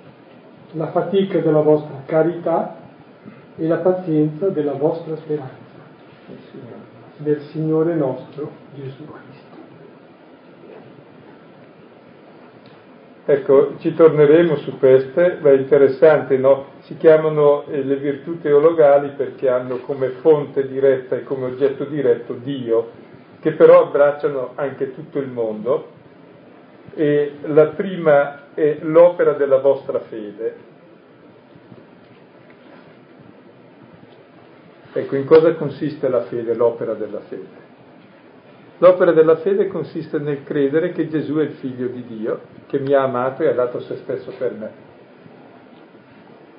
la fatica della vostra carità e la pazienza della vostra speranza del Signore nostro Gesù Cristo. Ecco, ci torneremo su queste, ma è interessante, no? Si chiamano eh, le virtù teologali perché hanno come fonte diretta e come oggetto diretto Dio, che però abbracciano anche tutto il mondo. E la prima è l'opera della vostra fede. Ecco, in cosa consiste la fede, l'opera della fede? L'opera della fede consiste nel credere che Gesù è il figlio di Dio, che mi ha amato e ha dato se stesso per me.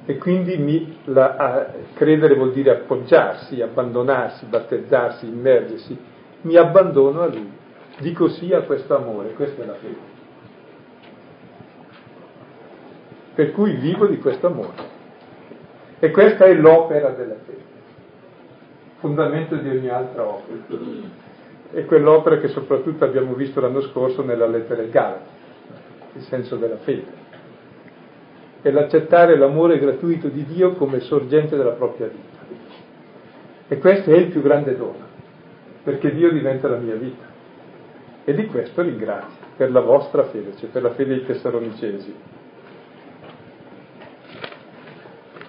E quindi mi, la, a, credere vuol dire appoggiarsi, abbandonarsi, battezzarsi, immergersi. Mi abbandono a Lui. Dico sì a questo amore, questa è la fede. Per cui vivo di questo amore. E questa è l'opera della fede. fondamento di ogni altra opera. E quell'opera che soprattutto abbiamo visto l'anno scorso nella lettera ai Galati, il senso della fede. È l'accettare l'amore gratuito di Dio come sorgente della propria vita. E questo è il più grande dono, perché Dio diventa la mia vita. E di questo ringrazio per la vostra fede, cioè per la fede dei Tessalonicesi.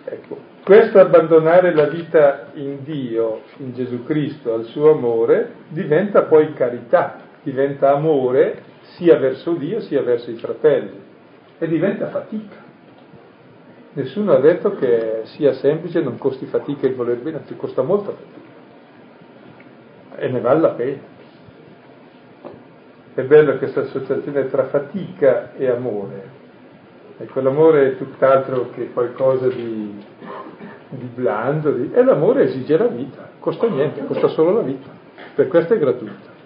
Ecco, questo abbandonare la vita in Dio, in Gesù Cristo, al suo amore, diventa poi carità, diventa amore sia verso Dio sia verso i fratelli e diventa fatica. Nessuno ha detto che sia semplice, non costi fatica il voler bene, anzi costa molta fatica. E ne vale la pena. È bella questa associazione tra fatica e amore. Ecco, l'amore è tutt'altro che qualcosa di, di blando, di... e l'amore esige la vita, costa niente, costa solo la vita, per questo è gratuito.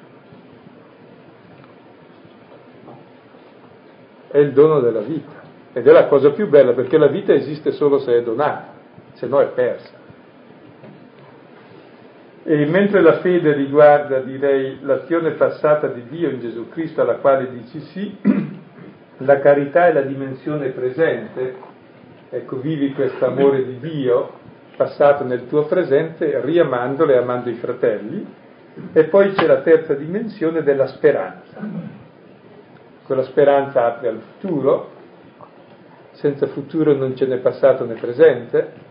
È il dono della vita ed è la cosa più bella perché la vita esiste solo se è donata, se no è persa. E mentre la fede riguarda, direi, l'azione passata di Dio in Gesù Cristo alla quale dici sì, la carità è la dimensione presente, ecco, vivi questo amore di Dio passato nel tuo presente, riamandolo e amando i fratelli, e poi c'è la terza dimensione della speranza. Quella speranza apre al futuro, senza futuro non ce n'è passato né presente,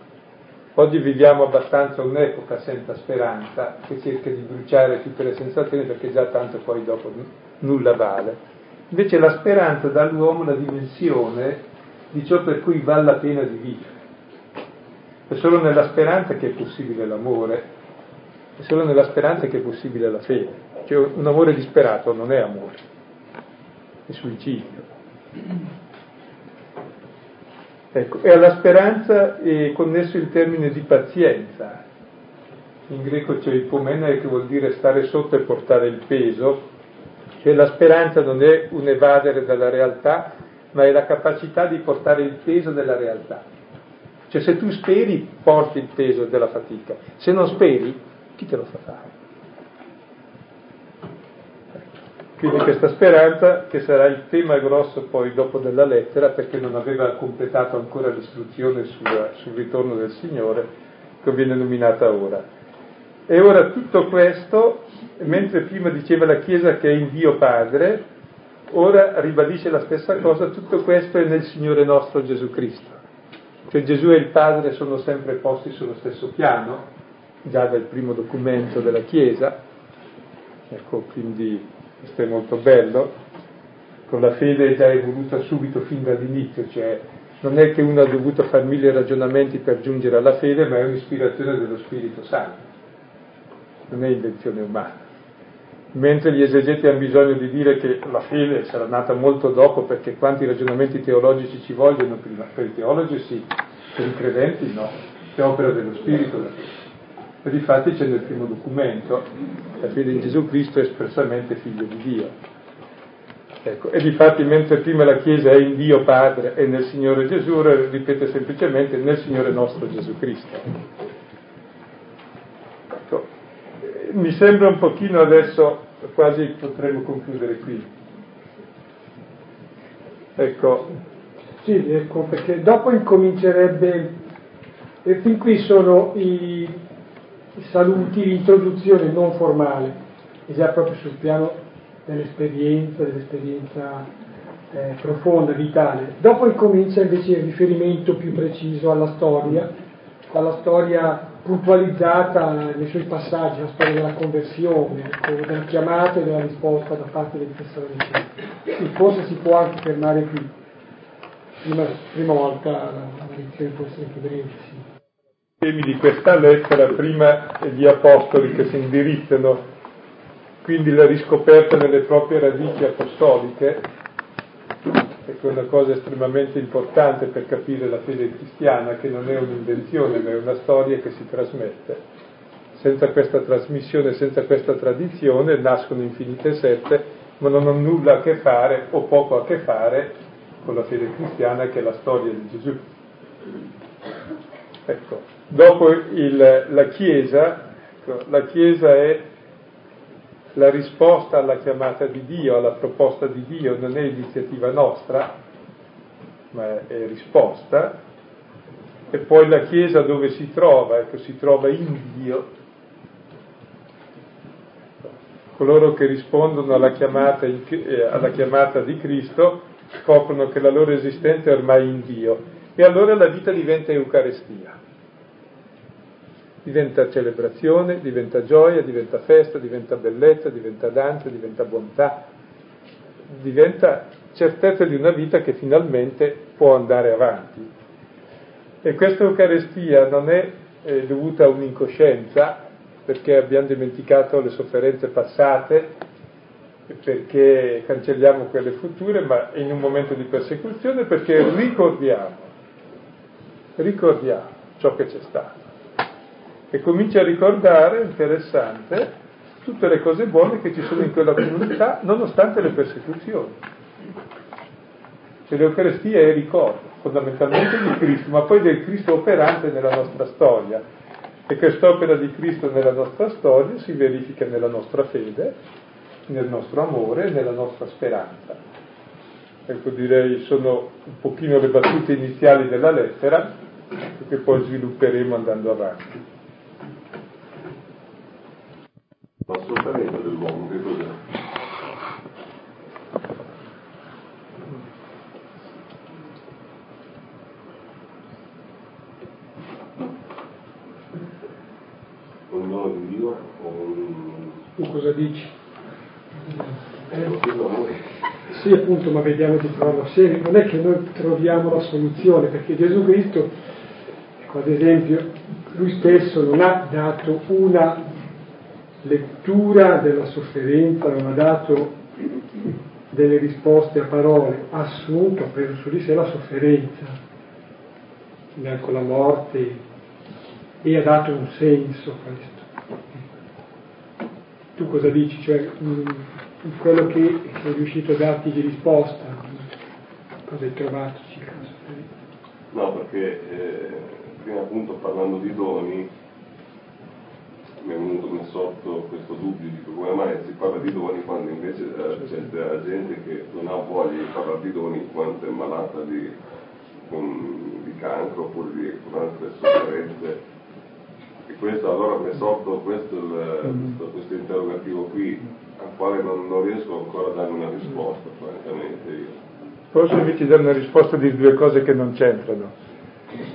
Oggi viviamo abbastanza un'epoca senza speranza che cerca di bruciare tutte le sensazioni perché già tanto poi dopo nulla vale. Invece la speranza dà all'uomo la dimensione di ciò per cui vale la pena di vivere. È solo nella speranza che è possibile l'amore, è solo nella speranza che è possibile la fede. Cioè un amore disperato non è amore, è suicidio. Ecco, e alla speranza è connesso il termine di pazienza. In greco c'è il pomenere che vuol dire stare sotto e portare il peso, cioè la speranza non è un evadere dalla realtà, ma è la capacità di portare il peso della realtà. Cioè se tu speri porti il peso della fatica, se non speri chi te lo fa fare? Quindi questa speranza che sarà il tema grosso poi dopo della lettera perché non aveva completato ancora l'istruzione sul, sul ritorno del Signore che viene nominata ora. E ora tutto questo, mentre prima diceva la Chiesa che è in Dio Padre, ora ribadisce la stessa cosa, tutto questo è nel Signore nostro Gesù Cristo. Cioè Gesù e il Padre sono sempre posti sullo stesso piano, già dal primo documento della Chiesa, ecco quindi questo è molto bello, con la fede è già evoluta subito fin dall'inizio, cioè non è che uno ha dovuto fare mille ragionamenti per giungere alla fede, ma è un'ispirazione dello Spirito Santo, non è invenzione umana. Mentre gli esegeti hanno bisogno di dire che la fede sarà nata molto dopo perché quanti ragionamenti teologici ci vogliono prima, per i teologi sì, per i credenti no, è opera dello Spirito. E difatti c'è nel primo documento, la fede in Gesù Cristo è espressamente figlio di Dio. Ecco, e difatti mentre prima la Chiesa è in Dio Padre e nel Signore Gesù, ripete semplicemente nel Signore nostro Gesù Cristo. Mi sembra un pochino adesso, quasi potremmo concludere qui. Ecco. Sì, ecco, perché dopo incomincerebbe, e fin qui sono i saluti, l'introduzione non formale, è già proprio sul piano dell'esperienza, dell'esperienza eh, profonda, vitale. Dopo incomincia invece il riferimento più preciso alla storia, alla storia puntualizzata nei suoi passaggi, la storia della conversione, della chiamata e della risposta da parte dei Tessalonicesi. Forse si può anche fermare qui. Prima, prima volta la, lezione può essere più breve, sì temi di questa lettera, prima gli apostoli che si indirizzano, quindi la riscoperta delle proprie radici apostoliche, è una cosa estremamente importante per capire la fede cristiana, che non è un'invenzione, ma è una storia che si trasmette. Senza questa trasmissione, senza questa tradizione, nascono infinite sette, ma non hanno nulla a che fare o poco a che fare con la fede cristiana che è la storia di Gesù. Ecco, dopo il, la Chiesa Ecco, la Chiesa è la risposta alla chiamata di Dio, alla proposta di Dio, non è iniziativa nostra, ma è risposta. E poi la Chiesa dove si trova? Ecco, si trova in Dio. Coloro che rispondono alla chiamata, eh, alla chiamata di Cristo scoprono che la loro esistenza è ormai in Dio e allora la vita diventa Eucaristia diventa celebrazione, diventa gioia, diventa festa, diventa bellezza, diventa danza, diventa bontà, diventa certezza di una vita che finalmente può andare avanti. E questa Eucaristia non è eh, dovuta a un'incoscienza, perché abbiamo dimenticato le sofferenze passate, perché cancelliamo quelle future, ma in un momento di persecuzione perché ricordiamo, ricordiamo ciò che c'è stato e comincia a ricordare, interessante, tutte le cose buone che ci sono in quella comunità nonostante le persecuzioni. Cioè l'Eucaristia è il ricordo fondamentalmente di Cristo, ma poi del Cristo operante nella nostra storia. E quest'opera di Cristo nella nostra storia si verifica nella nostra fede, nel nostro amore e nella nostra speranza. Ecco, direi sono un pochino le battute iniziali della lettera, che poi svilupperemo andando avanti. L'assoltamento dell'uomo che cos'è? Un dono di Dio o un... Tu cosa dici? Eh, sì, appunto, ma vediamo di trovarlo serio. Non è che noi troviamo la soluzione, perché Gesù Cristo, ecco, ad esempio, lui stesso non ha dato una lettura della sofferenza, non ha dato delle risposte a parole, ha assunto, ha preso su di sé la sofferenza, con la morte, e ha dato un senso a questo. Tu cosa dici? Cioè, in quello che sei riuscito a darti di risposta, cosa hai trovato circa la sofferenza? No, perché eh, prima appunto parlando di doni, sorto questo dubbio, dico come mai si parla di doni quando invece eh, c'è della gente che non ha voglia di parlare di doni in quanto è malata di, con, di cancro oppure di, con altre sofferenze. E questo allora mi è sorto questo, il, mm. questo, interrogativo qui, al quale non, non, riesco ancora a dare una risposta, francamente io. Forse invece dare una risposta di due cose che non c'entrano.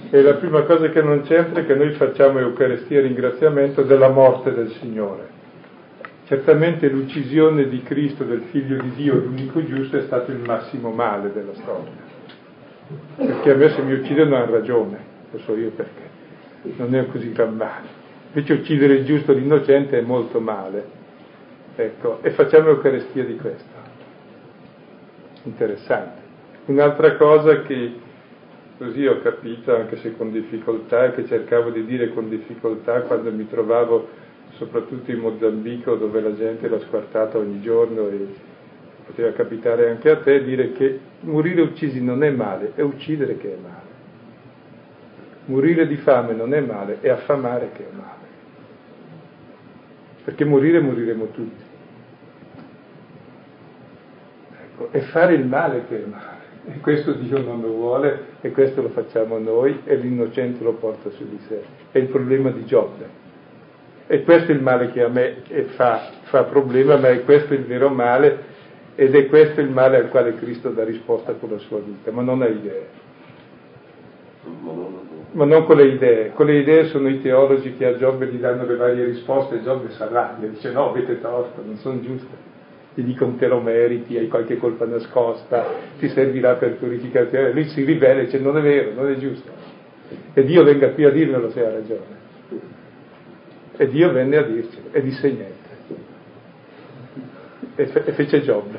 E la prima cosa che non c'entra è che noi facciamo Eucaristia e ringraziamento della morte del Signore. Certamente l'uccisione di Cristo, del Figlio di Dio, l'unico giusto, è stato il massimo male della storia. Perché a me se mi uccidono hanno ragione, lo so io perché, non è così gran male. Invece uccidere il giusto, l'innocente è molto male. Ecco, e facciamo Eucaristia di questo. Interessante. Un'altra cosa che Così ho capito, anche se con difficoltà, che cercavo di dire con difficoltà quando mi trovavo soprattutto in Mozambico dove la gente l'ha squartata ogni giorno e poteva capitare anche a te, dire che morire uccisi non è male, è uccidere che è male. Morire di fame non è male, è affamare che è male. Perché morire moriremo tutti. Ecco, è fare il male che è male. E questo Dio non lo vuole e questo lo facciamo noi e l'innocente lo porta su di sé. È il problema di Giobbe. E questo è il male che a me fa, fa problema, ma è questo il vero male ed è questo il male al quale Cristo dà risposta con la sua vita, ma non ha idee. Ma non con le idee, con le idee sono i teologi che a Giobbe gli danno le varie risposte e Giobbe s'arrabbia, dice no, avete torto, non sono giuste ti dicono te lo meriti, hai qualche colpa nascosta, ti servirà per purificarti. Lui si ribella e dice non è vero, non è giusto. E Dio venga qui a dirmelo se ha ragione. E Dio venne a dircelo e disse niente. E, fe- e fece Giobbe.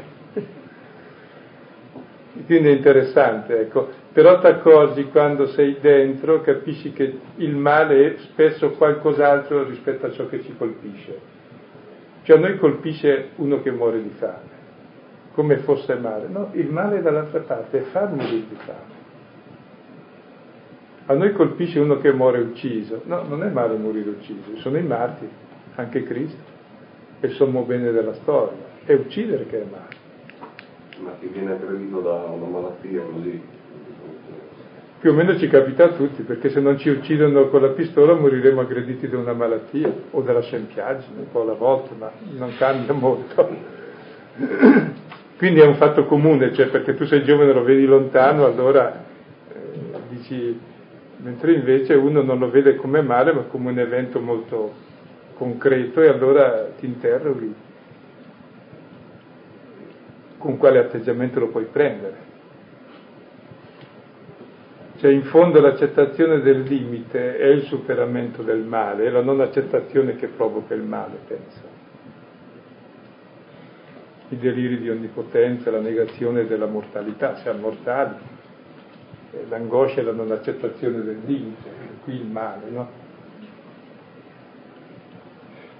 Quindi è interessante, ecco. Però ti accorgi quando sei dentro, capisci che il male è spesso qualcos'altro rispetto a ciò che ci colpisce cioè a noi colpisce uno che muore di fame, come fosse male. No, il male dall'altra parte è far morire di fame. A noi colpisce uno che muore ucciso. No, non è male morire ucciso, sono i martiri. anche Cristo, è il sommo bene della storia, è uccidere che è male. Ma chi viene aggredito da una malattia così? Più o meno ci capita a tutti, perché se non ci uccidono con la pistola moriremo aggrediti da una malattia o dalla scempiaggine, un po' alla volta, ma non cambia molto. Quindi è un fatto comune, cioè perché tu sei giovane e lo vedi lontano, allora eh, dici, mentre invece uno non lo vede come male, ma come un evento molto concreto e allora ti interroghi con quale atteggiamento lo puoi prendere. Cioè in fondo l'accettazione del limite è il superamento del male, è la non accettazione che provoca il male, penso. I deliri di onnipotenza, la negazione della mortalità, siamo mortali, l'angoscia e la non accettazione del limite, qui il male, no?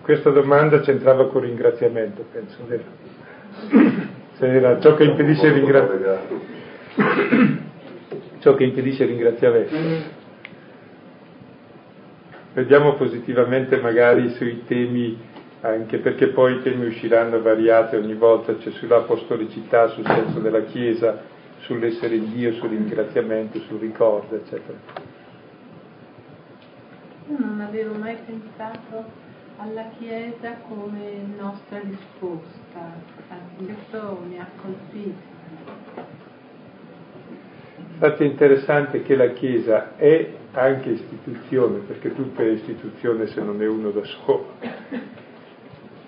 Questa domanda c'entrava con ringraziamento, penso, vero? Se era ciò che impedisce il ringraziamento. ciò che impedisce il ringraziamento. Vediamo positivamente magari sui temi, anche perché poi i temi usciranno variati ogni volta, cioè sull'apostolicità, sul senso della Chiesa, sull'essere in Dio, sul ringraziamento, sul ricordo, eccetera. Io non avevo mai pensato alla Chiesa come nostra risposta, questo mi ha colpito. Infatti è interessante che la Chiesa è anche istituzione, perché tutta è istituzione se non è uno da solo,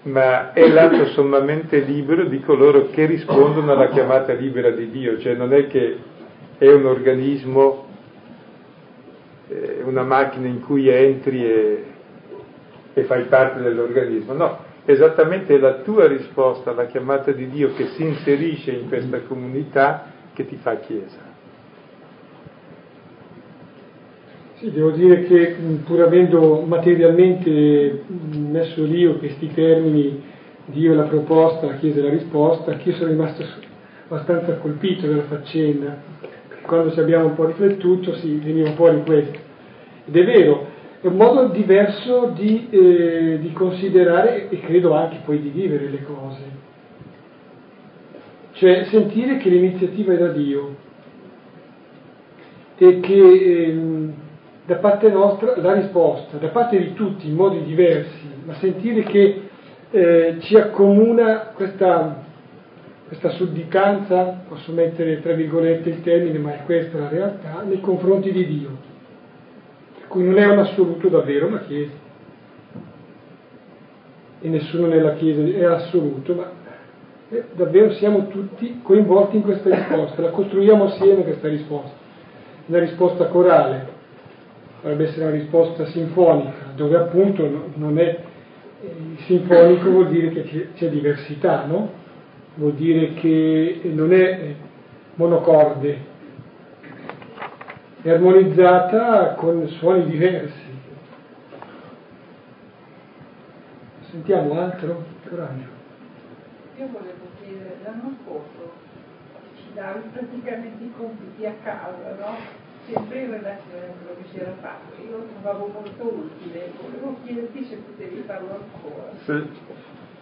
ma è l'atto sommamente libero di coloro che rispondono alla chiamata libera di Dio, cioè non è che è un organismo, una macchina in cui entri e, e fai parte dell'organismo, no, esattamente la tua risposta alla chiamata di Dio che si inserisce in questa comunità che ti fa Chiesa. Sì, devo dire che pur avendo materialmente messo lì questi termini, Dio la proposta, la Chiesa la risposta, anch'io sono rimasto abbastanza colpito dalla faccenda, quando ci abbiamo un po' riflettuto si veniva fuori questo. Ed è vero, è un modo diverso di, eh, di considerare e credo anche poi di vivere le cose. Cioè sentire che l'iniziativa è da Dio e che... Eh, da parte nostra la risposta, da parte di tutti in modi diversi, ma sentire che eh, ci accomuna questa, questa sudditanza, posso mettere tra virgolette il termine, ma è questa la realtà, nei confronti di Dio, per cui non è un assoluto davvero una Chiesa, e nessuno nella Chiesa è assoluto, ma eh, davvero siamo tutti coinvolti in questa risposta, la costruiamo assieme questa risposta, una risposta corale dovrebbe essere una risposta sinfonica, dove appunto non è sinfonico vuol dire che c'è diversità, no? Vuol dire che non è monocorde, è armonizzata con suoni diversi. Sentiamo altro? Coraggio. Io volevo chiedere, l'anno scorso ci davi praticamente i compiti a casa, no? Sempre in relazione a quello che si era fatto. Io lo trovavo molto utile, volevo chiederti se potevi farlo ancora. Sì.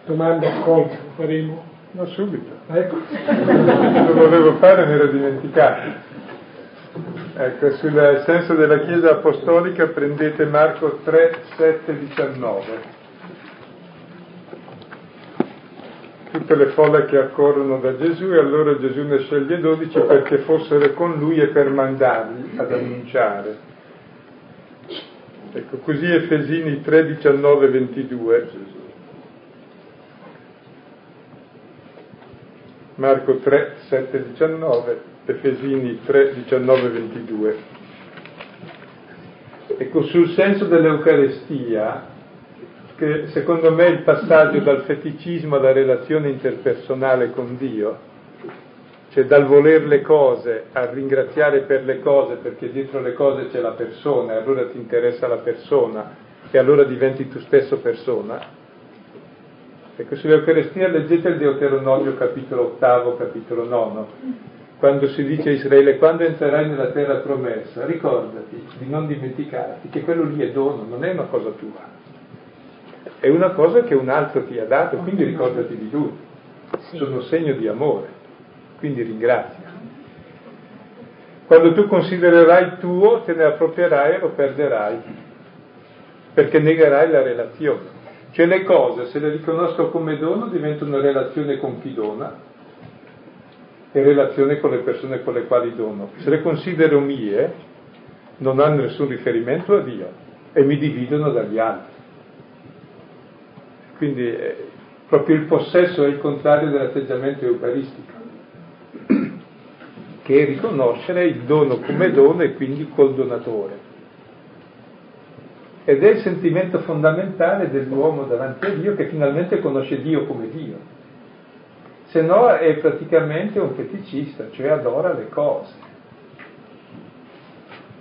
Domanda accolta, lo faremo? No, subito. Ecco. Lo volevo fare, mi ero dimenticato. Ecco, sul senso della Chiesa Apostolica prendete Marco 3, 7, 19. Tutte le folle che accorrono da Gesù e allora Gesù ne sceglie dodici perché fossero con lui e per mandarli ad annunciare. Ecco, così Efesini 3, 19, 22. Marco 3, 7, 19, Efesini 3, 19, 22. Ecco, sul senso dell'Eucarestia, che secondo me il passaggio dal feticismo alla relazione interpersonale con Dio, cioè dal voler le cose a ringraziare per le cose perché dietro le cose c'è la persona e allora ti interessa la persona e allora diventi tu stesso persona. Ecco, sull'Eucaristia leggete il Deuteronomio capitolo ottavo, capitolo nono, quando si dice a Israele quando entrerai nella terra promessa, ricordati di non dimenticarti che quello lì è dono, non è una cosa tua è una cosa che un altro ti ha dato, quindi ricordati di lui. Sono segno di amore, quindi ringrazia. Quando tu considererai tuo, te ne approprierai e lo perderai, perché negherai la relazione. Cioè le cose, se le riconosco come dono, diventano relazione con chi dona e relazione con le persone con le quali dono. Se le considero mie, non hanno nessun riferimento a Dio e mi dividono dagli altri. Quindi eh, proprio il possesso è il contrario dell'atteggiamento eucaristico, che è riconoscere il dono come dono e quindi col donatore. Ed è il sentimento fondamentale dell'uomo davanti a Dio che finalmente conosce Dio come Dio. Se no è praticamente un feticista, cioè adora le cose.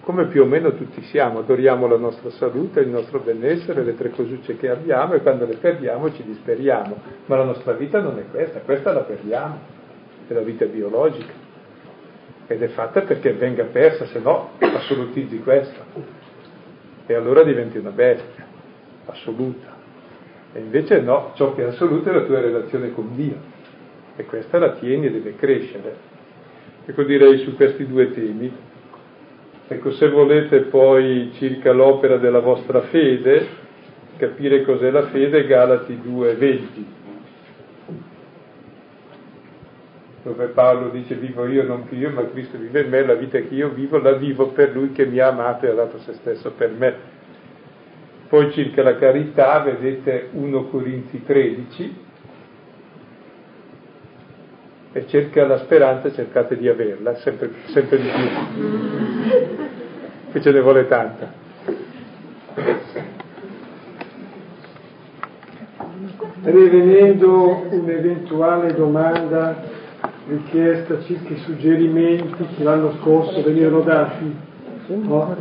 Come più o meno tutti siamo, adoriamo la nostra salute, il nostro benessere, le tre cosucce che abbiamo e quando le perdiamo ci disperiamo. Ma la nostra vita non è questa, questa la perdiamo, è la vita biologica. Ed è fatta perché venga persa, se no assolutizzi questa e allora diventi una bestia assoluta. E invece no, ciò che è assoluto è la tua relazione con Dio e questa la tieni e deve crescere. Ecco direi su questi due temi. Ecco, se volete poi circa l'opera della vostra fede, capire cos'è la fede, Galati 2:20 dove Paolo dice vivo io, non più io, ma Cristo vive in me, la vita che io vivo la vivo per Lui che mi ha amato e ha dato se stesso per me. Poi circa la carità, vedete 1 Corinzi 13, e cerca la speranza, cercate di averla, sempre, sempre di più, che ce ne vuole tanta. Rivenendo un'eventuale domanda richiesta circa i suggerimenti che l'anno scorso venivano dati no?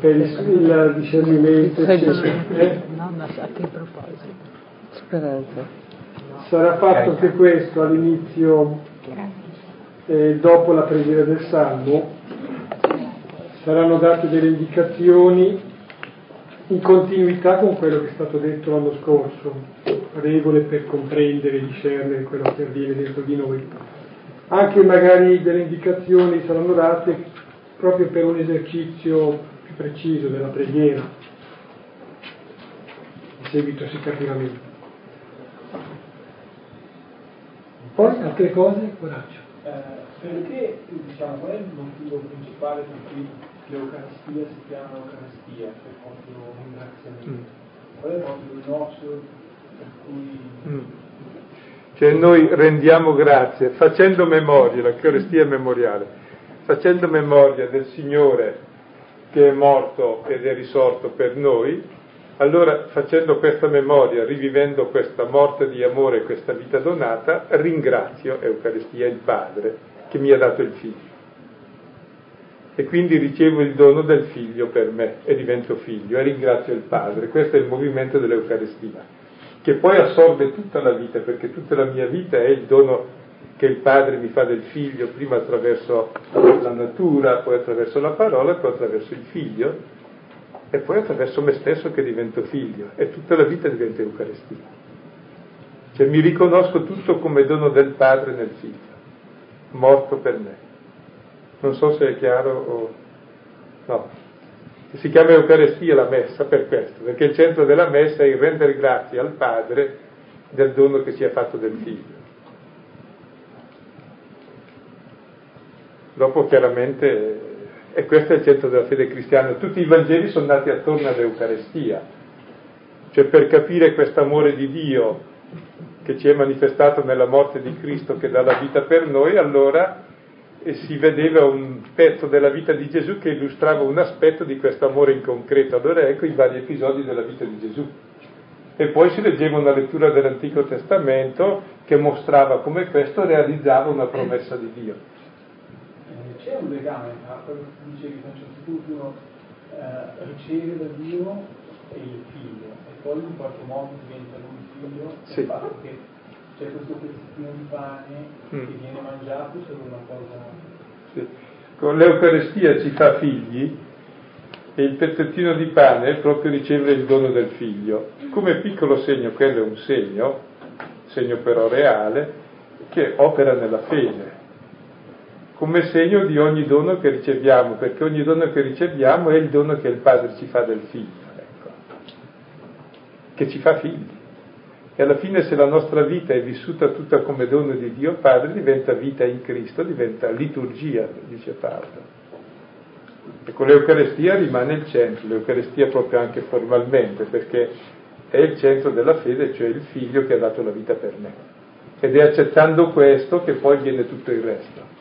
per il, il discernimento eh? a che proposito? Speranza. Sarà fatto anche questo all'inizio, eh, dopo la preghiera del Salmo, saranno date delle indicazioni in continuità con quello che è stato detto l'anno scorso, regole per comprendere e discernere quello che avviene dentro di noi anche magari delle indicazioni saranno date proprio per un esercizio più preciso della preghiera. In seguito si capirà meglio. Poi altre cose, coraggio. Eh, perché, diciamo, qual è il motivo principale per cui l'Eucaristia si chiama Eucaristia, cioè proprio un ringraziamento? Mm. Qual è proprio il nostro per cui... Mm cioè noi rendiamo grazie facendo memoria, l'Eucaristia è memoriale, facendo memoria del Signore che è morto ed è risorto per noi, allora facendo questa memoria, rivivendo questa morte di amore, questa vita donata, ringrazio Eucaristia il Padre che mi ha dato il Figlio. E quindi ricevo il dono del Figlio per me e divento figlio e ringrazio il Padre. Questo è il movimento dell'Eucaristia che poi assorbe tutta la vita, perché tutta la mia vita è il dono che il padre mi fa del figlio, prima attraverso la natura, poi attraverso la parola, poi attraverso il figlio, e poi attraverso me stesso che divento figlio, e tutta la vita diventa Eucaristia. Cioè mi riconosco tutto come dono del padre nel figlio, morto per me. Non so se è chiaro o no si chiama Eucaristia la messa per questo, perché il centro della messa è il rendere grazie al Padre del dono che ci ha fatto del Figlio. Dopo chiaramente, e questo è il centro della fede cristiana, tutti i Vangeli sono nati attorno all'Eucaristia, cioè per capire questo amore di Dio che ci è manifestato nella morte di Cristo che dà la vita per noi, allora e si vedeva un pezzo della vita di Gesù che illustrava un aspetto di questo amore in concreto. Allora ecco i vari episodi della vita di Gesù. E poi si leggeva una lettura dell'Antico Testamento che mostrava come questo realizzava una promessa di Dio. C'è un legame tra quello che dicevi a un certo punto eh, riceve da Dio e il figlio e poi in qualche modo diventa lui figlio sì. il fatto che c'è questo pezzettino di pane mm. che viene mangiato solo una cosa. Sì. Con l'Eucarestia ci fa figli e il pezzettino di pane è proprio ricevere il dono del figlio. Come piccolo segno, quello è un segno, segno però reale, che opera nella fede, come segno di ogni dono che riceviamo, perché ogni dono che riceviamo è il dono che il Padre ci fa del figlio, ecco, che ci fa figli. E alla fine se la nostra vita è vissuta tutta come dono di Dio Padre, diventa vita in Cristo, diventa liturgia, dice Paolo. Ecco, l'Eucarestia rimane il centro, l'Eucarestia proprio anche formalmente, perché è il centro della fede, cioè il figlio che ha dato la vita per me. Ed è accettando questo che poi viene tutto il resto.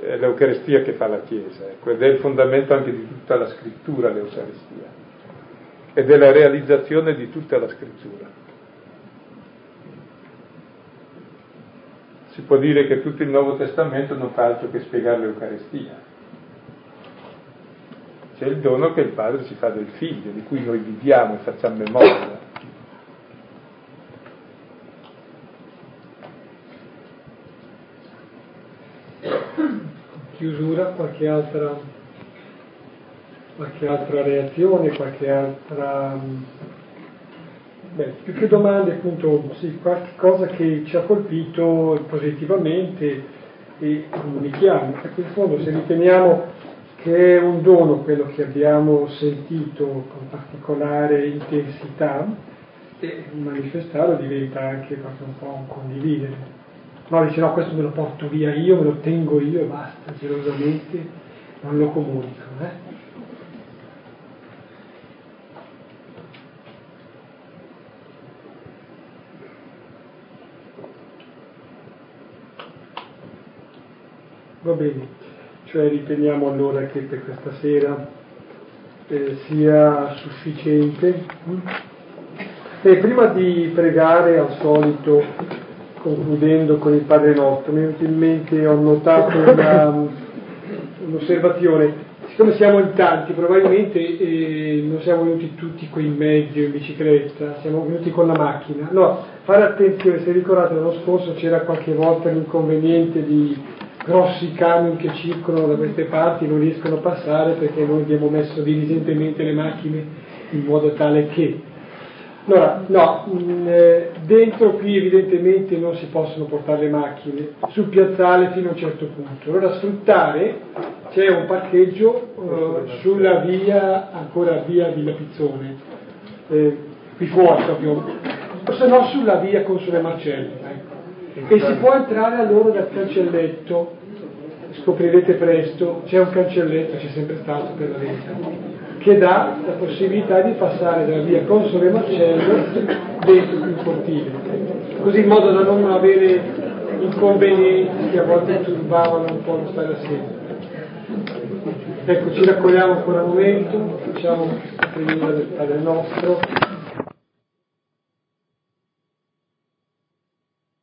È l'Eucarestia che fa la Chiesa, ecco, ed è il fondamento anche di tutta la scrittura, l'Eucarestia. Ed è la realizzazione di tutta la scrittura. si può dire che tutto il Nuovo Testamento non fa altro che spiegare l'Eucarestia. C'è il dono che il Padre ci fa del Figlio, di cui noi viviamo e facciamo memoria. Chiusura, qualche altra, qualche altra reazione, qualche altra Beh, più che domande, appunto, sì, qualche cosa che ci ha colpito positivamente e comunichiamo. Ecco, in fondo, se riteniamo che è un dono quello che abbiamo sentito con particolare intensità, e manifestarlo diventa anche un po' un condividere. No, dice no, questo me lo porto via io, me lo tengo io e basta, gelosamente non lo comunico. Eh? Va bene, cioè riteniamo allora che per questa sera eh, sia sufficiente. E prima di pregare al solito, concludendo con il Padre nostro, mi è venuto in mente, ho notato una, un'osservazione. Siccome siamo in tanti, probabilmente eh, non siamo venuti tutti qui in mezzo in bicicletta, siamo venuti con la macchina. No, fare attenzione, se ricordate l'anno scorso c'era qualche volta l'inconveniente di grossi camion che circolano da queste parti non riescono a passare perché noi abbiamo messo diligentemente le macchine in modo tale che. Allora, no, mm, eh, dentro qui evidentemente non si possono portare le macchine, sul piazzale fino a un certo punto. Allora sfruttare, c'è un parcheggio eh, sulla via, ancora via di Lapizzone, eh, qui fuori proprio, se no sulla via Console Marcello. Ecco e si può entrare allora dal cancelletto, scoprirete presto, c'è un cancelletto, c'è sempre stato per la verità, che dà la possibilità di passare dalla via Console Marcello dentro il cortile, così in modo da non avere inconvenienti che a volte turbavano un po' lo stare assieme. Ecco, ci raccogliamo ancora un momento, facciamo la del Padre nostro.